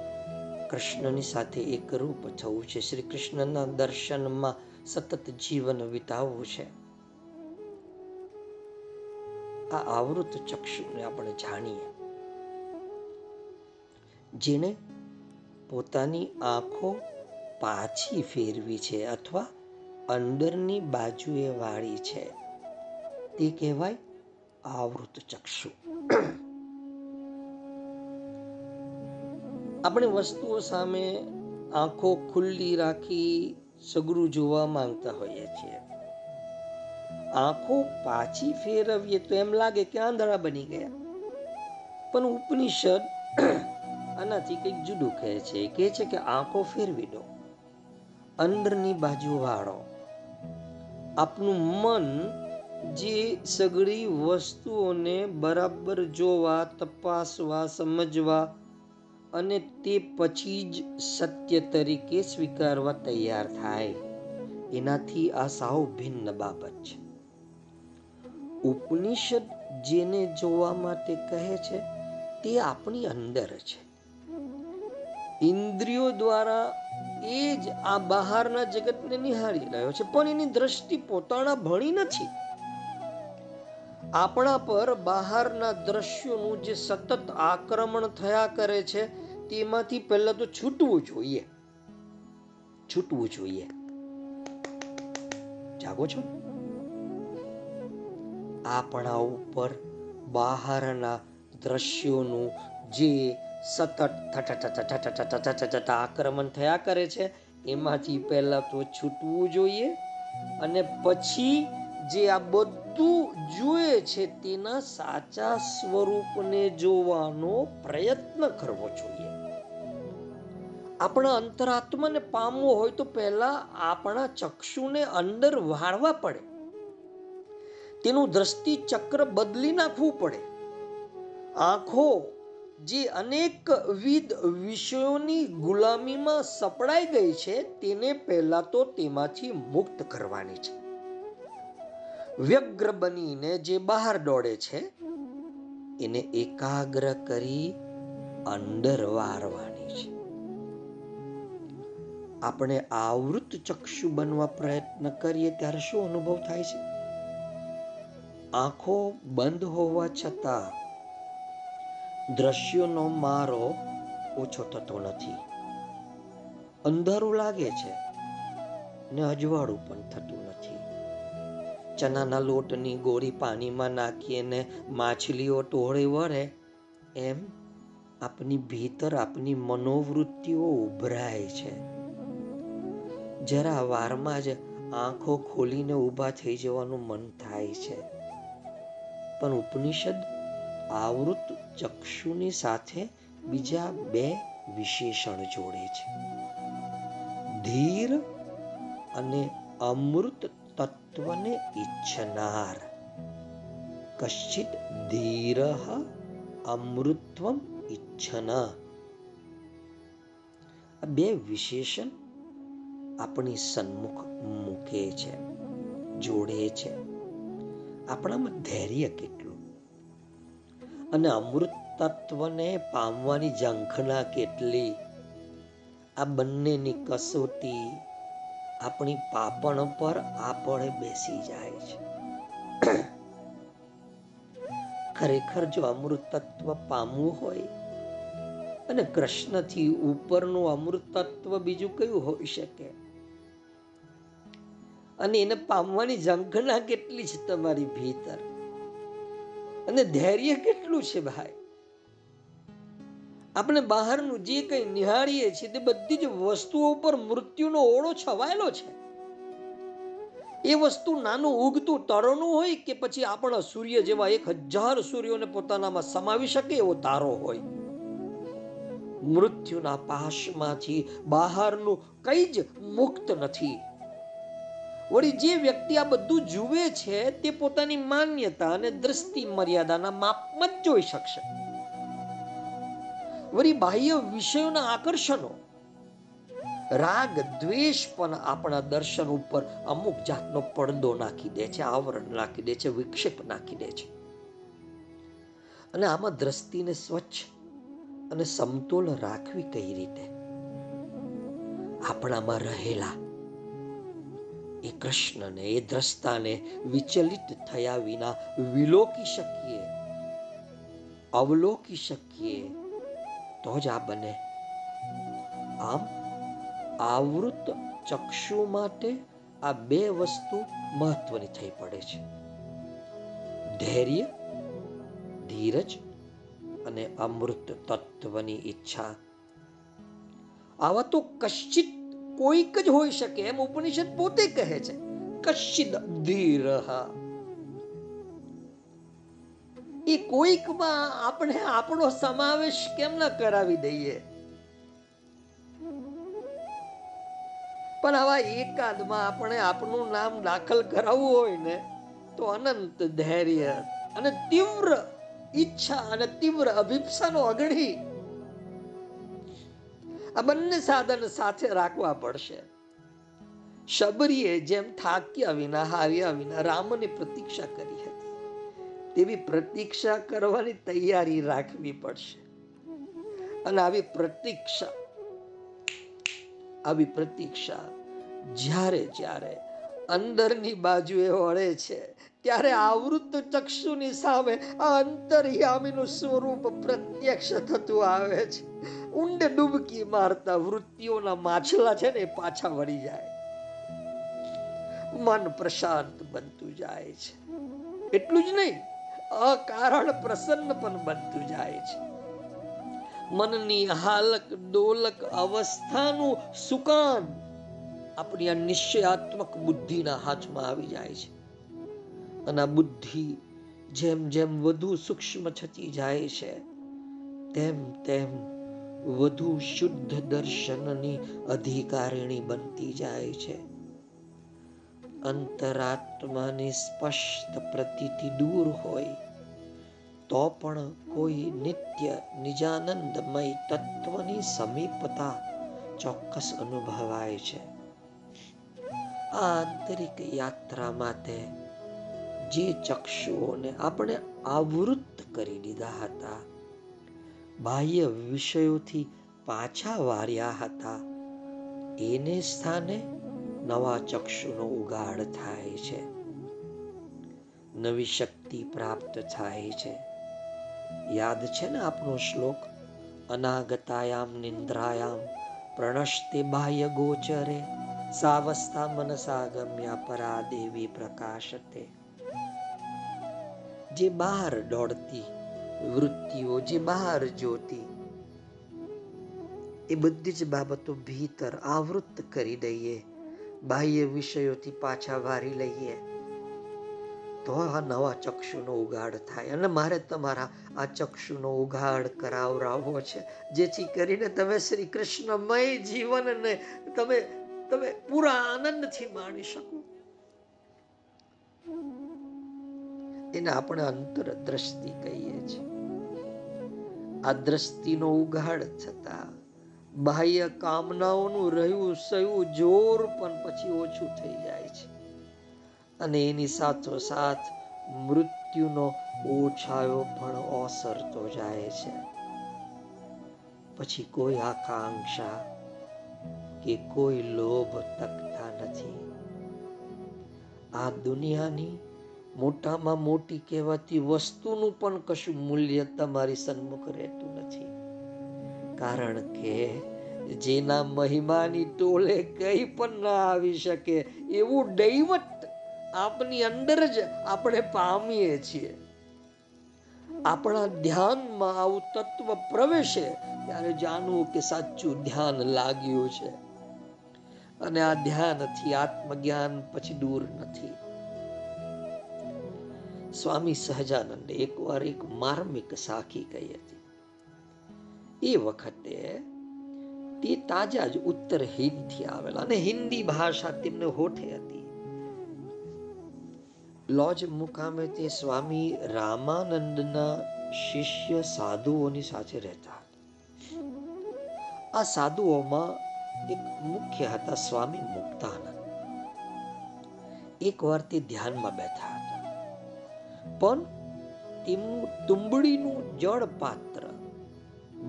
કૃષ્ણની સાથે એક રૂપ થવું છે. શ્રી કૃષ્ણના દર્શનમાં સતત જીવન વિતાવવું છે. આ આવૃત ચક્ષુને આપણે જાણીએ. જેણે પોતાની આંખો પાછી ફેરવી છે અથવા અંદરની બાજુએ વાળી છે. તે કહેવાય આવૃત ચક્ષુ. આપણે વસ્તુઓ સામે આંખો ખુલ્લી રાખી સગરું જોવા માંગતા હોઈએ છીએ. આંખો પાછી ફેરવીએ તો એમ લાગે કે આંધળા બની ગયા. પણ ઉપનિષદ આનાથી કંઈક જુદું કહે છે. કહે છે કે આંખો ફેરવી દો. અંદરની બાજુ વાળો. આપનું મન જે સગળી વસ્તુઓને બરાબર જોવા, તપાસવા, સમજવા અને તે પછી જ સત્ય તરીકે સ્વીકારવા તૈયાર થાય. એનાથી આ સાવ ભિન્ન બાબત છે. ઉપનિષદ જેને જોવા માટે કહે છે, તે આપણી અંદર છે. ઇન્દ્રિયો દ્વારા એ જ આ બહારના જગતને નિહાળી રહ્યો છે. પણ એની દ્રષ્ટિ પોતાના ભણી નથી. આપણા પર બહારના દ્રશ્યોનું જે સતત આક્રમણ થયા કરે છે, તેમાંથી પહેલા તો છૂટવું જોઈએ. છૂટવું જોઈએ. જાગો છો? આપણા ઉપર બહારના દ્રશ્યોનું જે સતત આક્રમણ થયા કરે છે. એમાંથી પહેલા તો છૂટવું જોઈએ અને પછી જે આ બધું જુએ છે તેના સાચા સ્વરૂપને જોવાનો પ્રયત્ન કરવો જોઈએ. આપણા અંતરાત્માને પામવો હોય તો પહેલા આપણા ચક્ષુને અંદર વાળવા પડે. તેનું દ્રષ્ટિ ચક્ર બદલી નાખવું પડે. આંખો જે અનેક વિધ વિષયોની ગુલામીમાં સપડાઈ ગઈ છે, તેને પહેલા તો તેમાંથી મુક્ત કરવાની છે. વ્યગ્ર બનીને જે બહાર દોડે છે, એને એકાગ્ર કરી અંદર વારવાની છે. આપણે આવૃત ચક્ષુ બનવા પ્રયત્ન કરીએ ત્યારે શું અનુભવ થાય છે? આંખો બંધ હોવા છતાં દ્રશ્યોનો મારો ઓછો થતો નથી. અંધારું લાગે છે ને અજવાળું પણ થતું નથી. ચનાના લોટની ગોળી પાણીમાં નાખીને માછલીઓ ટોળે વળે, એમ આપની ભીતર આપની મનોવૃત્તિઓ ઉભરાય છે. જરા વારમાં જ આંખો ખોલીને ઊભા થઈ જવાનું મન થાય છે. પણ ઉપનિષદ આવૃત ચક્ષુની સાથે બીજા બે વિશેષણ જોડે છે. ધીર અને અમૃત તત્વને ઈચ્છનાર. કશ્ચિત ધીર અમૃતત્વમ ઈચ્છન. આ બે વિશેષણ આપણી સન્મુખ મૂકે છે, જોડે છે. આપણામાં ધૈર્ય કેટલું અને અમૃત તત્વને પામવાની ઝંખના કેટલી? આ બંનેની કસોટી આપણી પાપણ પર આપણે બેસી જાય છે. ખરેખર જો અમૃત તત્વ પામવું હોય અને કૃષ્ણથી ઉપરનું અમૃત તત્વ બીજું કયું હોઈ શકે? અને એને પામવાની ઝંખના કેટલી છે તમારી ભીતર? અને ધૈર્ય કેટલું છે ભાઈ? આપણે બહારનું જે કંઈ નિહાળીએ છીએ તે બધી જ વસ્તુઓ પર મૃત્યુનો ઓળો છવાયેલો છે. એ વસ્તુ નાનું ઉગતું તરણું હોય કે પછી આપણા સૂર્ય જેવા એક હજાર સૂર્યોને પોતાનામાં સમાવી શકે એવો તારો હોય. મૃત્યુના પાશમાંથી બહારનું કઈ જ મુક્ત નથી. વળી જે વ્યક્તિ આ બધું જુએ છે, તે પોતાની માન્યતા અને દ્રષ્ટિ મર્યાદાના માપમાં જ જોઈ શકશે. વળી બાહ્ય વિષયોના આકર્ષણો, રાગ, દ્વેષ પણ આપણા દર્શન ઉપર અમુક જાતનો પડદો નાખી દે છે, આવરણ નાખી દે છે, વિક્ષેપ નાખી દે છે. અને આમાં દ્રષ્ટિને સ્વચ્છ અને સમતોલ રાખવી કઈ રીતે? આપણામાં રહેલા એ કૃષ્ણને, એ દ્રષ્ટાને વિચલિત થયા વિના વિલોકી શકીએ. અવલોકી શકીએ. તો જ આ બને. આમ આવૃત ચક્ષુ માટે આ બે વસ્તુ મહત્વની થઈ પડે છે. ધૈર્ય, ધીરજ અને અમૃત તત્વની ઈચ્છા. આવા તો કશ્ચિત કોઈક જ હોઈ શકે એમ ઉપનિષદ પોતે કહે છે કશિદ ધીરહ. એ કોઈકમાં આપણે આપણો સમાવેશ કેમ ન કરાવી દઈએ? પણ આવા એકાદમાં આપણે આપણું નામ દાખલ કરાવવું હોય ને, તો અનંત ધૈર્ય અને તીવ્ર ઈચ્છા અને તીવ્ર અભિપ્સાનો અગણી આ બંને સાધન સાથે રાખવા પડશે. શબરીએ જેમ થાક્યા વિના, હાર્યા વિના રામની પ્રતીક્ષા કરી હતી. તેવી પ્રતીક્ષા કરવાની તૈયારી રાખવી પડશે. અને આવી પ્રતીક્ષા આવી પ્રતીક્ષા જ્યારે જ્યારે અંદરની બાજુએ વળે છે, ત્યારે આવૃત ચક્ષુની સામે આ અંતર્યામીનું સ્વરૂપ પ્રત્યક્ષ થતું આવે છે. ઊંડે ડૂબકી મારતા વૃત્તિઓના માછલા છે ને પાછા વળી જાય. મન પ્રશાંત બનતું જાય છે. એટલું જ નહીં, અકારણ પ્રસન્ન પણ બનતું જાય છે. મનની હાલક ડોલક અવસ્થાનું સુકાન આપણી આ નિશ્ચયાત્મક બુદ્ધિના હાથમાં આવી જાય છે. અને બુદ્ધિ જેમ જેમ વધુ સૂક્ષ્મ થતી જાય છે, તેમ તેમ વધુ શુદ્ધ દર્શનની અધિકારીણી બનતી જાય છે. અંતરાત્માની સ્પષ્ટ પ્રતીતિ દૂર હોય, તો પણ કોઈ નિત્ય નિજાનંદમય તત્વની સમીપતા ચોક્કસ અનુભવાય છે. આ આંતરિક યાત્રા માટે જે ચક્ષુઓને આપણે આવૃત કરી દીધા હતા બાહ્ય વિષયોથી પાછા વાર્યા હતા. એને સ્થાને નવા ચક્ષુનો ઉગાડ થાય છે. નવી શક્તિ પ્રાપ્ત થાય છે. યાદ છે ને આપનો શ્લોક? અનાગતાયામ નિંદ્રાયામ પ્રણષ્તે બાહ્ય ગોચરે, સાવસ્થા મનસાગમ્યા પરા દેવી પ્રકાશતે. જે બહાર દોડતી વૃત્તિઓ જે બહાર જોતી, એ બધી જ બાબતો ભીતર આવૃત કરી દઈએ. બાહ્ય વિષયોથી પાછા વારી લઈએ. તો આ નવા ચક્ષુનો ઉગાડ થાય. અને મારે તમારા આ ચક્ષુનો ઉગાડ કરાવરાવવો છે. જેથી કરીને તમે શ્રી કૃષ્ણમય જીવનને તમે તમે પૂરા આનંદથી માણી શકો. એને આપણે અંતર દ્રષ્ટિ કહીએ છીએ. આ દ્રષ્ટિનો ઉઘાડ થતા બાહ્ય કામનાઓનું રહ્યું સયું જોર પણ પછી ઓછું થઈ જાય છે. અને એની સાથોસાથ મૃત્યુનો ઓછાયો પણ ઓસરતો જાય છે. પછી કોઈ આકાંક્ષા કે કોઈ લોભ તકતા નથી. આ દુનિયાની મોટામાં મોટી કહેવાતી વસ્તુનું પણ કશું મૂલ્ય તમારી સન્મુખ રહેતું નથી. કારણ કે જેના મહિમાની ટોલે કઈ પણ ના આવી શકે, એવું દૈવત આપની અંદર જ આપણે પામીએ છીએ. આપણા ધ્યાનમાં આવું તત્વ પ્રવેશે ત્યારે જાણવું કે સાચું ધ્યાન લાગ્યું છે. અને આ ધ્યાનથી આત્મજ્ઞાન પછી દૂર નથી. સ્વામી સહજાનંદે એકવાર એક માર્મિક સાખી કહી હતી. એ વખતે તે તાજા જ ઉત્તર હિંદથી આવેલા અને હિન્દી ભાષા તેમને હોઠે હતી. લોજ મુકામે તે સ્વામી રામાનંદના શિષ્ય સાધુઓની સાથે રહેતા હતા. આ સાધુઓમાં એક મુખ્ય હતા સ્વામી મુક્તાનંદ. એકવાર તે ધ્યાનમાં બેઠા પણ તેમનું તુંબડીનું જળ પાત્ર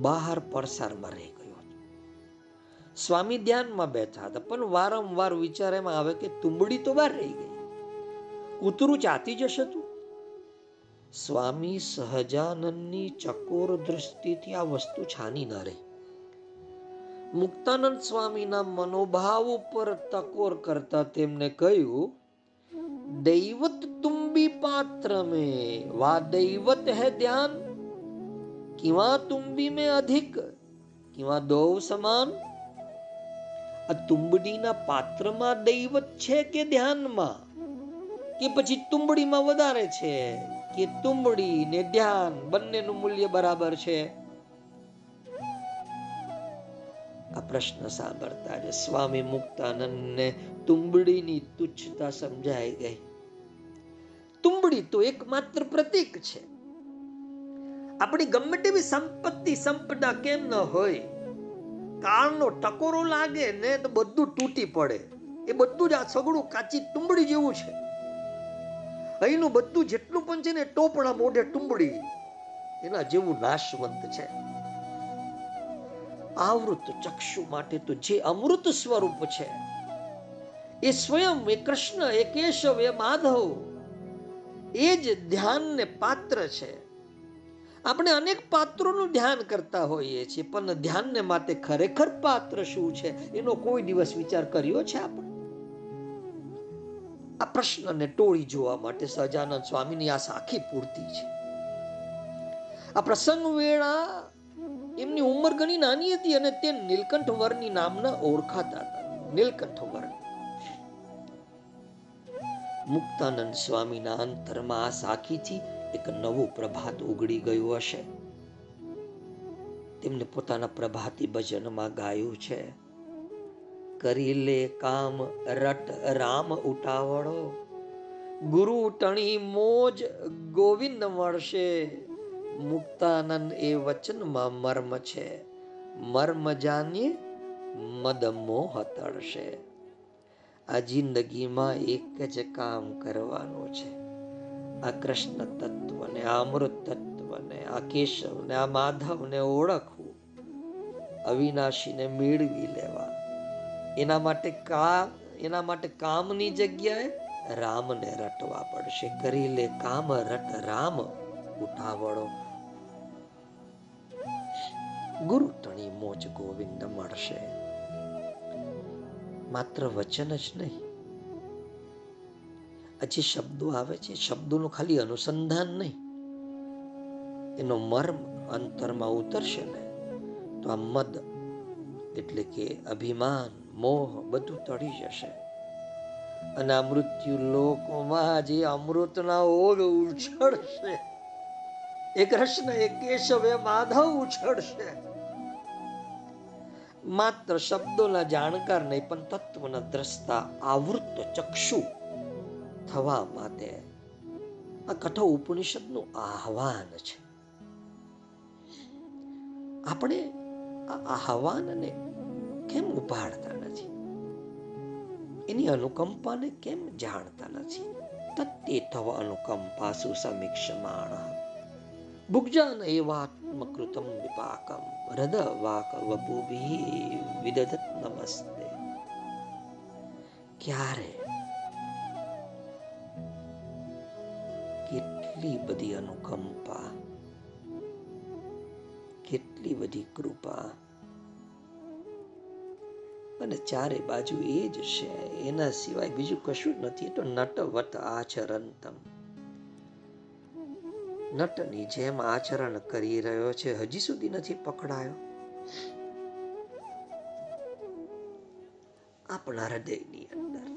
બહાર પરસારમાં રહી ગયું સ્વામી ધ્યાનમાં બેઠા હતા, પણ વારંવાર વિચાર એમાં આવે કે તુંબડી તો બહાર રહી ગઈ. કૂતરું ચાતી જશે તું? સ્વામી સહજાનંદની ચકોર દ્રષ્ટિથી આ વસ્તુ છાની ન રહી. મુક્તાનંદ સ્વામીના મનોભાવ ઉપર તકોર કરતા તેમને કહ્યું, દૈવત તુંબી પાત્ર में वा दैवत है ध्यान किवा તુંબી में अधिक किवा દો સમાન આ તુંબડીના પાત્રમાં દૈવત છે કે ધ્યાનમાં કે પછી તુંબડીમાં વધારે છે કે તુંબડી ને ધ્યાન બંનેનું મૂલ્ય બરાબર છે આ પ્રશ્ન સાંભળતા જ સ્વામી મુક્તાનંદને તુંબડીની તુચ્છતા સમજાઈ ગઈ તુંબડી તો એકમાત્ર પ્રતીક છે. આપણી ગમે તેવી સંપત્તિ સંપદા કેમ ન હોય? કાળનો ટકોરો લાગે ને તો બધું તૂટી પડે. એ બધું જ આ સગડું કાચી તુંબડી જેવું છે. અહીંનું બધું જેટલું પણ છે ને ટોપણા મોઢે ટુંબડી એના જેવું નાશવંત છે. આવૃત ચક્ષુ માટે તો જે અમૃત સ્વરૂપ છે. એ સ્વયં એ કૃષ્ણ, એ કેશવ, એ માધવ એ જ ધ્યાનને પાત્ર છે. આપણે અનેક પાત્રોનું ધ્યાન કરતા હોઈએ છીએ, પણ ધ્યાનને માટે ખરેખર પાત્ર શું છે? એનો કોઈ દિવસ વિચાર કર્યો છે આપણે? આ પ્રશ્નને ટોળી જોવા માટે સહજાનંદ સ્વામીની આ સાખી પૂર્તિ છે. આ પ્રસંગ વેળા એમની ઉંમર ઘણી નાની હતી અને તે નીલકંઠ વરની નામના ઓળખાતા હતા. નીલકંઠ વર્ણ મુક્તાનંદ સ્વામીના અંતરમાં આ સાખીથી એક નવું પ્રભાત ઉગડી ગયું હશે. તેમને પોતાના પ્રભાતી ભજનમાં ગાયું છે. કરી લે કામ, રટ રામ ઉટાવળો ગુરુ ટણી મોજ ગોવિંદ મળશે. મુક્તાનંદ એ વચનમાં મર્મ છે. મર્મ જાણીએ મદ મોહ તળશે આ જિંદગીમાં એક જ કામ કરવાનું છે. આ કૃષ્ણ તત્વને, આ અમૃત તત્વને, આ કેશવને, આ માધવને ઓળખવું, અવિનાશીને મેળવી લેવા એના માટે કા, એના માટે કામની જગ્યાએ રામને રટવા પડશે. કરી લે કામ, રટ રામ ઉઠાવડો ગુરુ તણી મોજ ગોવિંદ મળશે. માત્ર વચન જ નહીં. હજી શબ્દો આવે છે. શબ્દોનું ખાલી અનુસંધાન નહીં. એનો મર્મ અંતરમાં ઉતરશે ને, તો આ મદ એટલે કે અભિમાન, મોહ બધું તળી જશે. અને આ મૃત્યુ લોકોમાં જે અમૃતના ઓગ ઉછળશે એ કૃષ્ણ એ કેશવ એ માધવ ઉછળશે. માત્ર શબ્દોના જાણકાર નહીં, પણ તત્વના દ્રષ્ટા આવૃત ચક્ષુ થવા માટે આ કઠો ઉપનિષદનું આહવાન છે. આપણે આ આહવાનને કેમ ઉપાડતા નથી? એની અનુકંપાને કેમ જાણતા નથી? તત્તે થવા અનુકંપા સુસમીક્ષમાણ ભુગ્જાન એવાત્મકૃતમ વિપાકમ હૃદ વાક વપુભી વિદધત નમસ્તે ક્યારે કેટલી બધી અનુકંપા કેટલી બધી કૃપા અને ચારે બાજુ એ જ છે એના સિવાય બીજું કશું જ નથી તો નટવત આચરંતમ નટની જેમ આચરણ કરી રહ્યો છે. હજી સુધી નથી પકડાયો. આપણા હૃદયની અંદર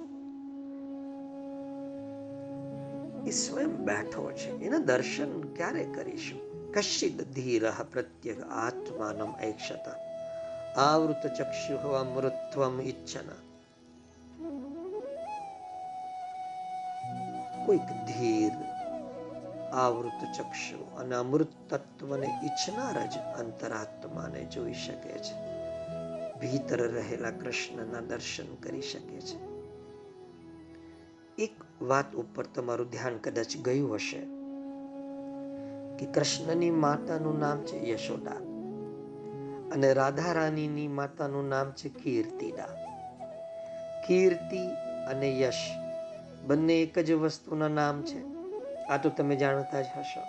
સ્વયં બેઠો છે. એના દર્શન ક્યારે કરીશું? કશિદ ધીર પ્રત્યગ આત્માનમ એક્ષત આવૃત ચક્ષુ અમૃત્વમ ઈચ્છન. કોઈક ધીર આવૃત ચક્ષુ અને અમૃત તત્વને ઈચ્છનાર જ અંતરાત્માને જોઈ શકે છે. ભીતર રહેલા કૃષ્ણના દર્શન કરી શકે છે. એક વાત ઉપર તમારું ધ્યાન કદાચ ગયું હશે કે કૃષ્ણની માતાનું નામ છે યશોદા અને રાધા રાણીની માતાનું નામ છે કીર્તિદા. કીર્તિ અને યશ બંને એક જ વસ્તુના નામ છે. આ તો તમે જાણતા જ હશો.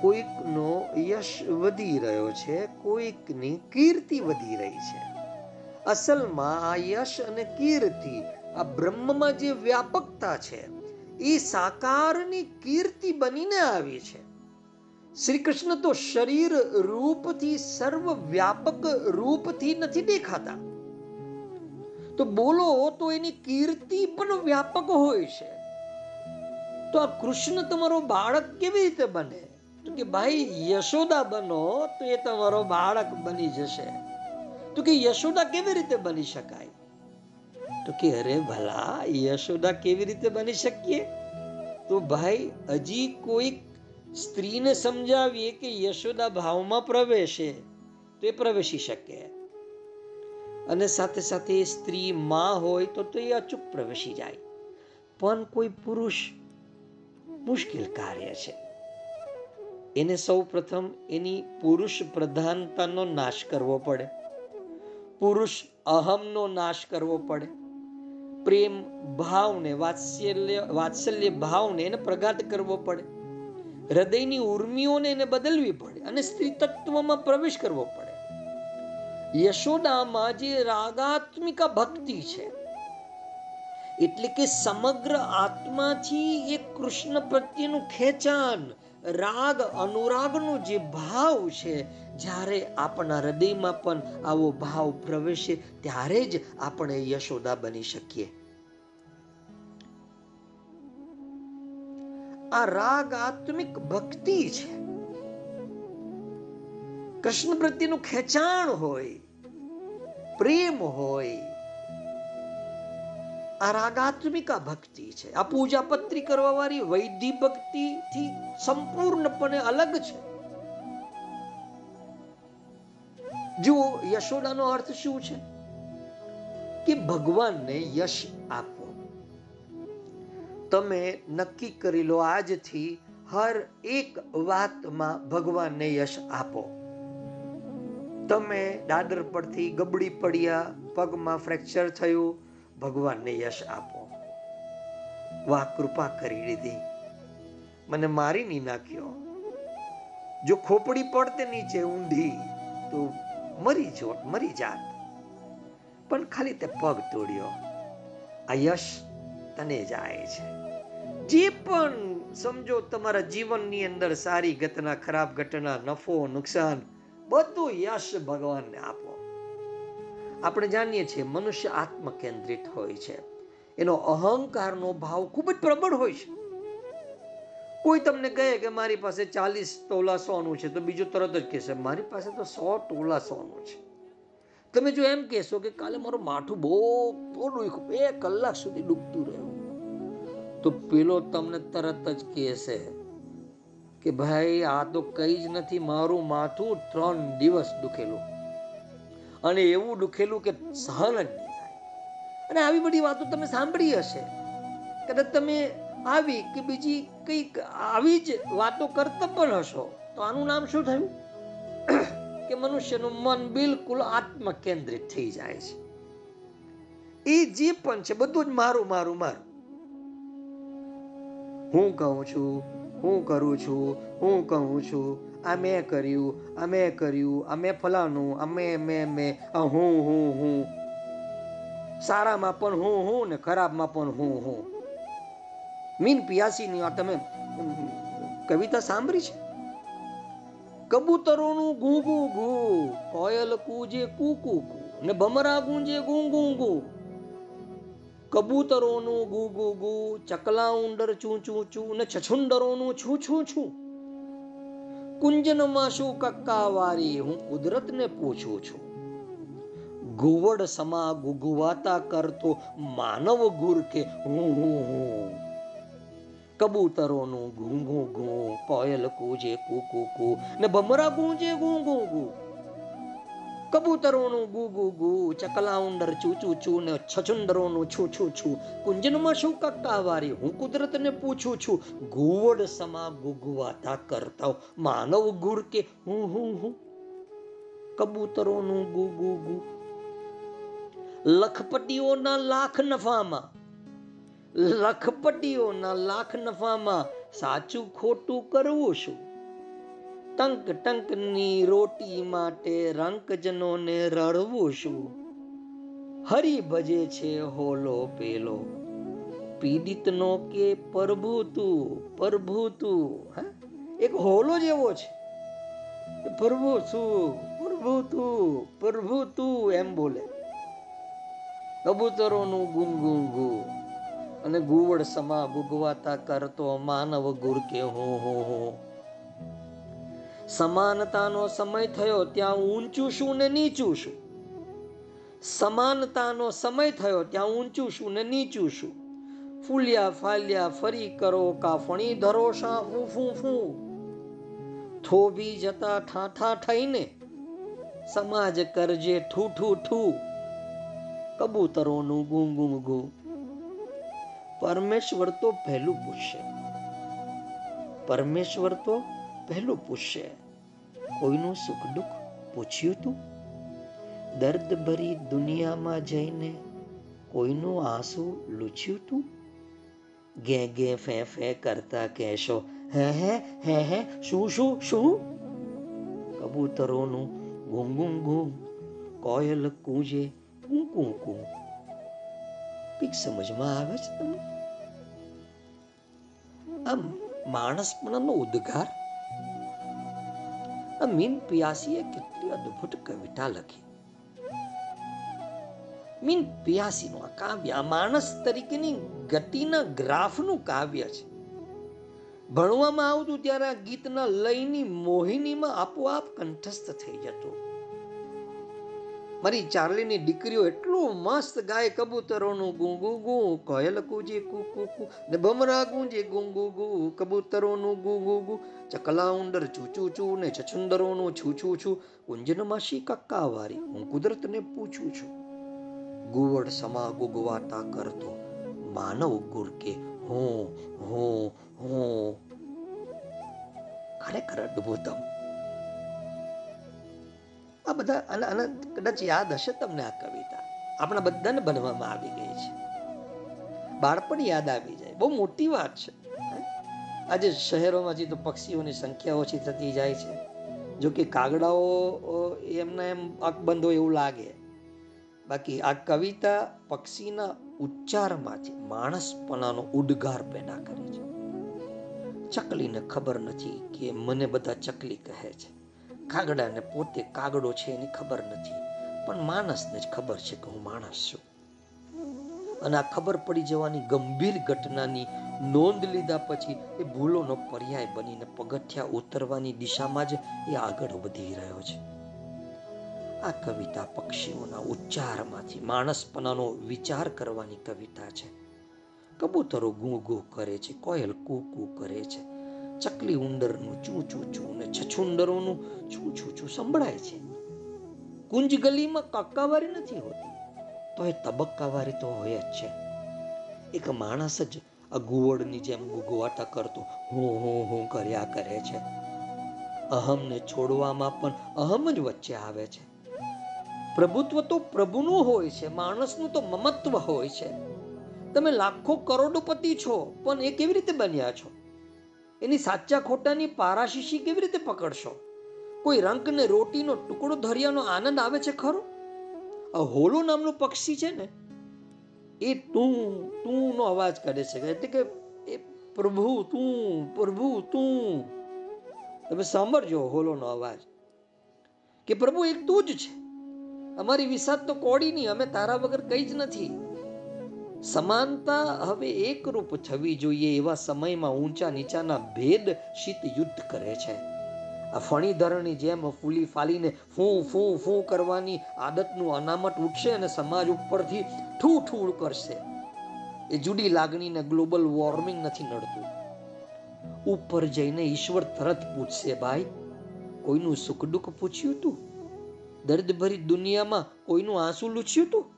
કોઈકનો યશ વધી રહ્યો છે, કોઈકની કીર્તિ વધી રહી છે. અસલમાં આ યશ અને કીર્તિ, આ બ્રહ્મમાં જે વ્યાપકતા છે, એ સાકારની કીર્તિ બનીને આવી છે. શ્રી કૃષ્ણ તો શરીર રૂપથી સર્વ વ્યાપક રૂપથી નથી દેખાતા. તો બોલો તો એની કીર્તિ પણ વ્યાપક હોય છે. તો આ કૃષ્ણ તમારો બાળક કેવી રીતે બને? તો કે ભાઈ, યશોદા બનો તો એ તમારો બાળક બની જશે. તો કે યશોદા કેવી રીતે બની શકાય? તો કે અરે ભલા, યશોદા કેવી રીતે બની શકીએ? તો ભાઈ, હજી કોઈક સ્ત્રીને સમજાવીએ કે યશોદા ભાવમાં પ્રવેશે તો એ પ્રવેશી શકે. અને સાથે સાથે સ્ત્રી માં હોય તો તો એ અચૂક પ્રવેશી જાય. પણ કોઈ પુરુષ મુશ્કેલ કાર્ય છે. એને સૌ પ્રથમ એની પુરુષ પ્રધાનતાનો નાશ કરવો પડે. પુરુષ અહમનો નાશ કરવો પડે. પ્રેમ ભાવને, વાત્સલ્ય વાત્સલ્ય ભાવને એને પ્રગાટ કરવો પડે. હૃદયની ઉર્મિઓને એને બદલવી પડે અને સ્ત્રી તત્વમાં પ્રવેશ કરવો પડે. યશોદામાં જે રાગાત્મિકા ભક્તિ છે એટલે કે સમગ્ર આત્માથી એ કૃષ્ણ પ્રત્યેનું ખેંચાણ, રાગ, અનુરાગનો જે ભાવ છે, જ્યારે આપણા હૃદયમાં પણ આવો ભાવ પ્રવેશે, ત્યારે જ આપણે યશોદા બની શકીએ. આ રાગ આત્મિક ભક્તિ છે. કૃષ્ણ પ્રત્યેનું ખેંચાણ હોય, પ્રેમ હોય આ રાગાત્મિકા ભક્તિ છે. આ પૂજા પત્રી કરવા વાળી વૈધિ ભક્તિ થી સંપૂર્ણપણે અલગ છે. જો યશોદાનો અર્થ શું છે? કે ભગવાનને યશ આપો. તમે નક્કી કરી લો આજથી હર એક વાતમાં ભગવાનને યશ આપો. તમે દાદર પરથી ગબડી પડ્યા, પગમાં ફ્રેક્ચર થયું ભગવાનને યશ આપો. વાહ, કૃપા કરી દીધી મને મારી નહીં નાખ્યો. જો ખોપડી પડતે નીચે ઊંધી, તો મરી જોત મરી જાત. પણ ખાલી તે પગ તોડ્યો. આ યશ તને જાય છે. જે પણ સમજો તમારા જીવનની અંદર સારી ઘટના, ખરાબ ઘટના, નફો, નુકસાન, બધું યશ ભગવાનને આપો. આપણે જાણીએ છીએ મનુષ્ય આત્મ કેન્દ્રિત હોય છે. એનો અહંકારનો ભાવ ખૂબ જ પ્રબળ હોય છે. કોઈ તમને કહે કે મારી પાસે ચાલીસ તોલા સોનું છે, તો બીજું તરત જ કહેશે, મારી પાસે તો સો તોલા સોનું છે. તમે જો એમ કહેશો કે કાલે મારું માથું બહુ દુખ્યું બે કલાક સુધી ડૂબતું રહ્યું. તો પેલો તમને તરત જ કહેશે કે, ભાઈ, આ તો કઈ જ નથી, મારું માથું ત્રણ દિવસ દુખેલું. અને એવું દુખેલું કે સહન જ નહીં થાય. અને આવી બધી વાતો તમે સાંભળી હશે. કદાચ તમે આવી કે બીજી કંઈક આવી જ વાતો કરતા પણ હશો, તો આનું નામ શું થયું? કે મનુષ્યનું મન બિલકુલ આત્મ કેન્દ્રિત થઈ જાય છે. એ જે પણ છે, બધું જ મારું મારું મારું. હું કહું છું, હું કરું છું, હું કહું છું આ મેં કર્યું, અમે કર્યું, અમે ફલાનું આ મેં મેં હું હું હું. સારામાં પણ હું હું ને ખરાબમાં પણ હું હું. મીન પિયાસીની આ તમે કવિતા સાંભળી છે? કબૂતરોનું ઘૂ ઘૂ કોયલ કૂજે કુકુ કુ ને ભમરા ગુંજે ગું ગું, ગુ. કબૂતરોનું ગુ ગુ ગુ. ચકલા ઉંદર ચૂ ચૂ ચૂ. ને છછુંદરોનું છું છું છું. કુંજનમાં શું કક્કાવારી? હું કુદરતને પૂછું છું. ગુવડ સમા ગુગવાતા કરતો માનવ ગુર કે હું હું હું. કબૂતરોનું ઘૂંઘું ઘૂં કોયલ કૂજે કુ કુ કુ ને ભમરા ગુંજે ગું ગું ગુ. કબૂતરોનું ગુ ગુ ગુ ચકલા ઉંદર ચૂ ચૂ ચૂ ને છછુંદરોનું છું છું છું. કુંજનમાં શું કક્કાવારી હું કુદરતને પૂછું છું. ઘુવડ સમા ગુગવાતા કરતા માનવ ગુર કે હું હું હું? કબૂતરોનું ગુ ગુ ગુ. લખપટીઓના લાખ નફામાં. લખપટીઓના લાખ નફામાં સાચું ખોટું કરવું શું? ટંક ટંકની રોટી માટે રંકજનોને રડવું શું? હરી ભજે છે હોલો પેલો. પીડિતનો કે પ્રભુ તું પ્રભુ તું? એક હોલો જેવો છે. પ્રભુ શું પ્રભુ તું પ્રભુ તું એમ બોલે. ગુમ ગુમ ગુ. અને ગુવડ સમા ભૂગવાતા કરતો માનવ ગુર કે હું હું હું. સમાનતાનો સમય થયો ત્યાં ઊંચું શું ને નીચું શું સમાનતાનો સમય થયો ત્યાં ઊંચું શું ને નીચું શું ફૂલ્યા ફાલ્યા ફરી કરો કાફણી ધરો શા ફૂ ફૂ થોભી જતા ઠાઠા થઈને સમાજ કરજે ઠૂ ઠૂ ઠૂ. કબૂતરોનું ગું ગું ગું પરમેશ્વર તો પહેલું પૂછશે પરમેશ્વર તો પહેલું પૂછશે, કોઈનું સુખ દુઃખ પૂછ્યું તું? દર્દ ભરી દુનિયામાં જઈને કોઈનું આંસુ લૂછ્યું તું? ગે ગે ફે ફે કરતા કહેશો, હે હે હે હે, શું શું શું? કબૂતરોનું ગું ગું ગું કોયલ કૂજે કું કું કું. કંઈક સમજમાં આવે છે તમને? આમ માણસપણાનો ઉદ્ગાર મીન પિયાસીએ કેટલી અદ્ભુત કવિતા લખી. મીન પિયાસીનું આ કાવ્ય માણસ તરીકેની ગતિના ગ્રાફનું કાવ્ય છે. ભણવામાં આવતું ત્યારે આ ગીતના લયની મોહિનીમાં આપોઆપ કંઠસ્થ થઈ જતું. મારી ચાર્લીની દીકરીઓ એટલું મસ્ત ગાય કબૂતરોનું ગું ગું કોયલ કૂજે કુ કુ કુ, ને ભમરા ગુંજે ગું ગું કબૂતરોનું ગું ગું ચકલા ઉંદર ચૂ ચૂ ને છછુંદરોનું છૂ છું છું માસી કક્કા કક્કાવારી હું કુદરતને પૂછું છું. ગુવડ સમા ગુગવાતા કરતો, માનવ ગુરકે હું હું હું. ખરેખર અદ્ભુતમ આ બધા અને અને કદાચ યાદ હશે તમને આ કવિતા. આપણા બધાને બનવામાં આવી ગઈ છે. બાળપણ યાદ આવી જાય. બહુ મોટી વાત છે. આજે શહેરોમાં હજી તો પક્ષીઓની સંખ્યા ઓછી થતી જાય છે. જો કે કાગડાઓ એમને એમ અકબંધ હોય એવું લાગે. બાકી આ કવિતા પક્ષીના ઉચ્ચારમાંથી માણસપણાનો ઉદ્ગાર પેદા કરે છે. ચકલીને ખબર નથી કે મને બધા ચકલી કહે છે. કાગડાને પોતે કાગડો છે એની ખબર નથી. પણ માણસને જ ખબર છે કે હું માણસ છું. અને આ ખબર પડી જવાની ગંભીર ઘટનાની નોંધ લીધા પછી એ ભૂલોનો પર્યાય બનીને પગથિયા ઉતરવાની દિશામાં જ એ આગળ વધી રહ્યો છે. આ કવિતા પક્ષીઓના ઉચ્ચારમાંથી માણસપણાનો વિચાર કરવાની કવિતા છે. કબૂતરો ગૂ ગૂ કરે છે, કોયલ કૂ કૂ કરે છે. ચકલી ઉંદરનું, ચૂ ચૂ ચૂ ને છછુંદરોનું ચૂ ચૂ ચૂ સંભળાય છે. કુંજ ગલીમાં કક્કાવારી નથી હોતી. તો એ તબક્કાવારી તો હોય જ છે. એક માણસ જ અગુવડની જેમ ગુગવાટા કરતો હું હું હું કર્યા કરે છે. અહમને છોડવામાં પણ અહમ જ વચ્ચે આવે છે. પ્રભુત્વ તો પ્રભુનું હોય છે, માણસનું તો મમત્વ હોય છે. તમે લાખો કરોડોપતિ છો, પણ એ કેવી રીતે બન્યા છો? એની સાચા ખોટાની પારાશીશી કેવી રીતે પકડશો? કોઈ રંક ને રોટીનો ટુકડો ધર્યાનો આનંદ આવે છે ખરો? આ હોલો નામનું પક્ષી છે ને, એ તું તું નો અવાજ કરે છે. એટલે કે એ પ્રભુ તું પ્રભુ તું. તમે સાંભળજો હોલોનો અવાજ. કે પ્રભુ, એક તું જ છે. અમારી વિસાદ તો કોડી નહીં અમે તારા વગર કંઈ જ નથી. સમાનતા હવે એકરૂપ થવી જોઈએ એવા સમયમાં ઊંચા નીચાના ભેદ શીત યુદ્ધ કરે છે. આ ફણીધરની જેમ ફૂલી ફાલીને ફૂ ફૂ ફૂ કરવાની આદતનું અનામત ઉઠશે અને સમાજ ઉપરથી ઠૂ ઠૂળ કરશે. એ જુદી લાગણીને ગ્લોબલ વોર્મિંગ નથી નડતું. ઉપર જઈને ઈશ્વર તરત પૂછશે, ભાઈ, કોઈનું સુખ દુઃખ પૂછ્યું તું? દર્દભરી દુનિયામાં કોઈનું આંસુ લૂછ્યું તું?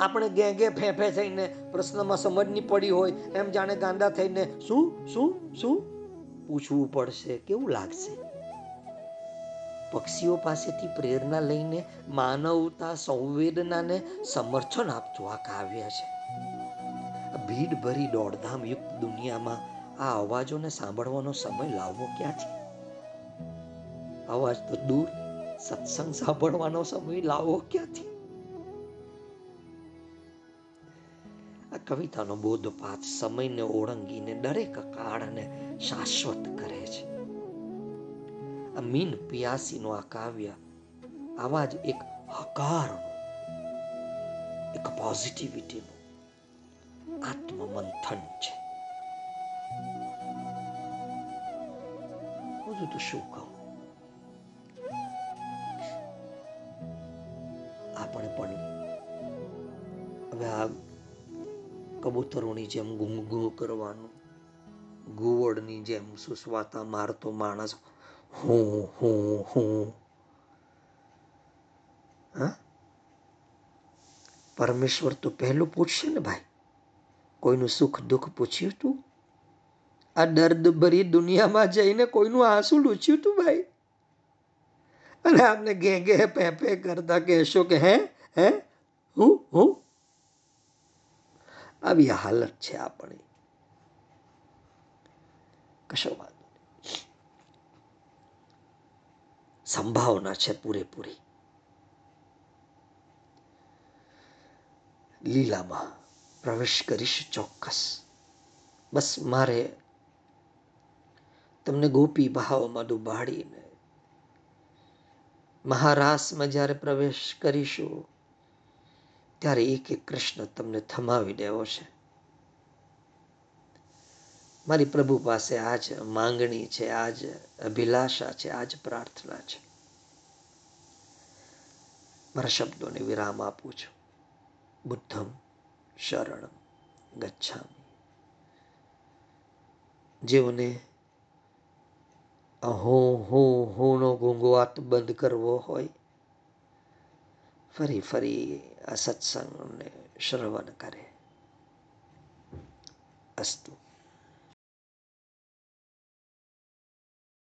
આપણે ગેંગે ફેંફે થઈને પ્રશ્નમાં સમજ નહીં પડી હોય, એમ જાણે ગાંડા થઈને શું શું શું? પૂછવું પડશે, કેવું લાગશે? પક્ષીઓ પાસેથી પ્રેરણા લઈને માનવતા સંવેદનાને સમર્થન આપતું આ કાવ્ય છે. ભીડ ભરી દોડધામ યુક્ત દુનિયામાં આ અવાજોને સાંભળવાનો સમય લાવવો ક્યાં છે? અવાજ તો દૂર, સત્સંગ સાંભળવાનો સમય લાવવો ક્યાંથી આ કવિતાનો બોધપાઠ સમયને ઓળંગીને દરેક કાળને શાશ્વત કરે છે. આ મીન પિયાસીનો આ કાવ્ય આવા જ એક હકારનું, એક પોઝિટિવિટીનું આત્મમંથન છે. બધું તો શું કહું? આપણે પણ હવે આ કબૂતરોની જેમ ગુંગુ કરવાનું ગુવડની જેમ સુસવાતા મારતો માણસ, હું હું હું. હા? પરમેશ્વર તો પહેલું પૂછશે ને ભાઈ, કોઈનું સુખ દુઃખ પૂછ્યું તું? આ દર્દ ભરી દુનિયામાં જઈને કોઈનું આંસુ લૂછ્યું તું ભાઈ? અને આપને ઘે ઘે પે કરતા કહેશો કે હે હે? હું હું? આવી હાલત છે આપણી. કશો વાંધો સંભાવના છે પૂરેપૂરી. લીલામાં પ્રવેશ કરીશ ચોક્કસ. બસ મારે તમને ગોપી ભાવમાં ડૂબાડીને મહારાસમાં જ્યારે પ્રવેશ કરીશું ત્યારે એક એક કૃષ્ણ તમને થમાવી દેવો છે. મારી પ્રભુ પાસે આજ માંગણી છે, આજ અભિલાષા છે, આજ પ્રાર્થના છે. મારા શબ્દોને વિરામ આપું છું. બુદ્ધમ, શરણમ, ગચ્છામી. જેઓને હું હું, હુંનો ઘૂંઘવાટ બંધ કરવો હોય ફરી ફરી આ સત્સંગને શ્રવણ કરે. અસ્તુ.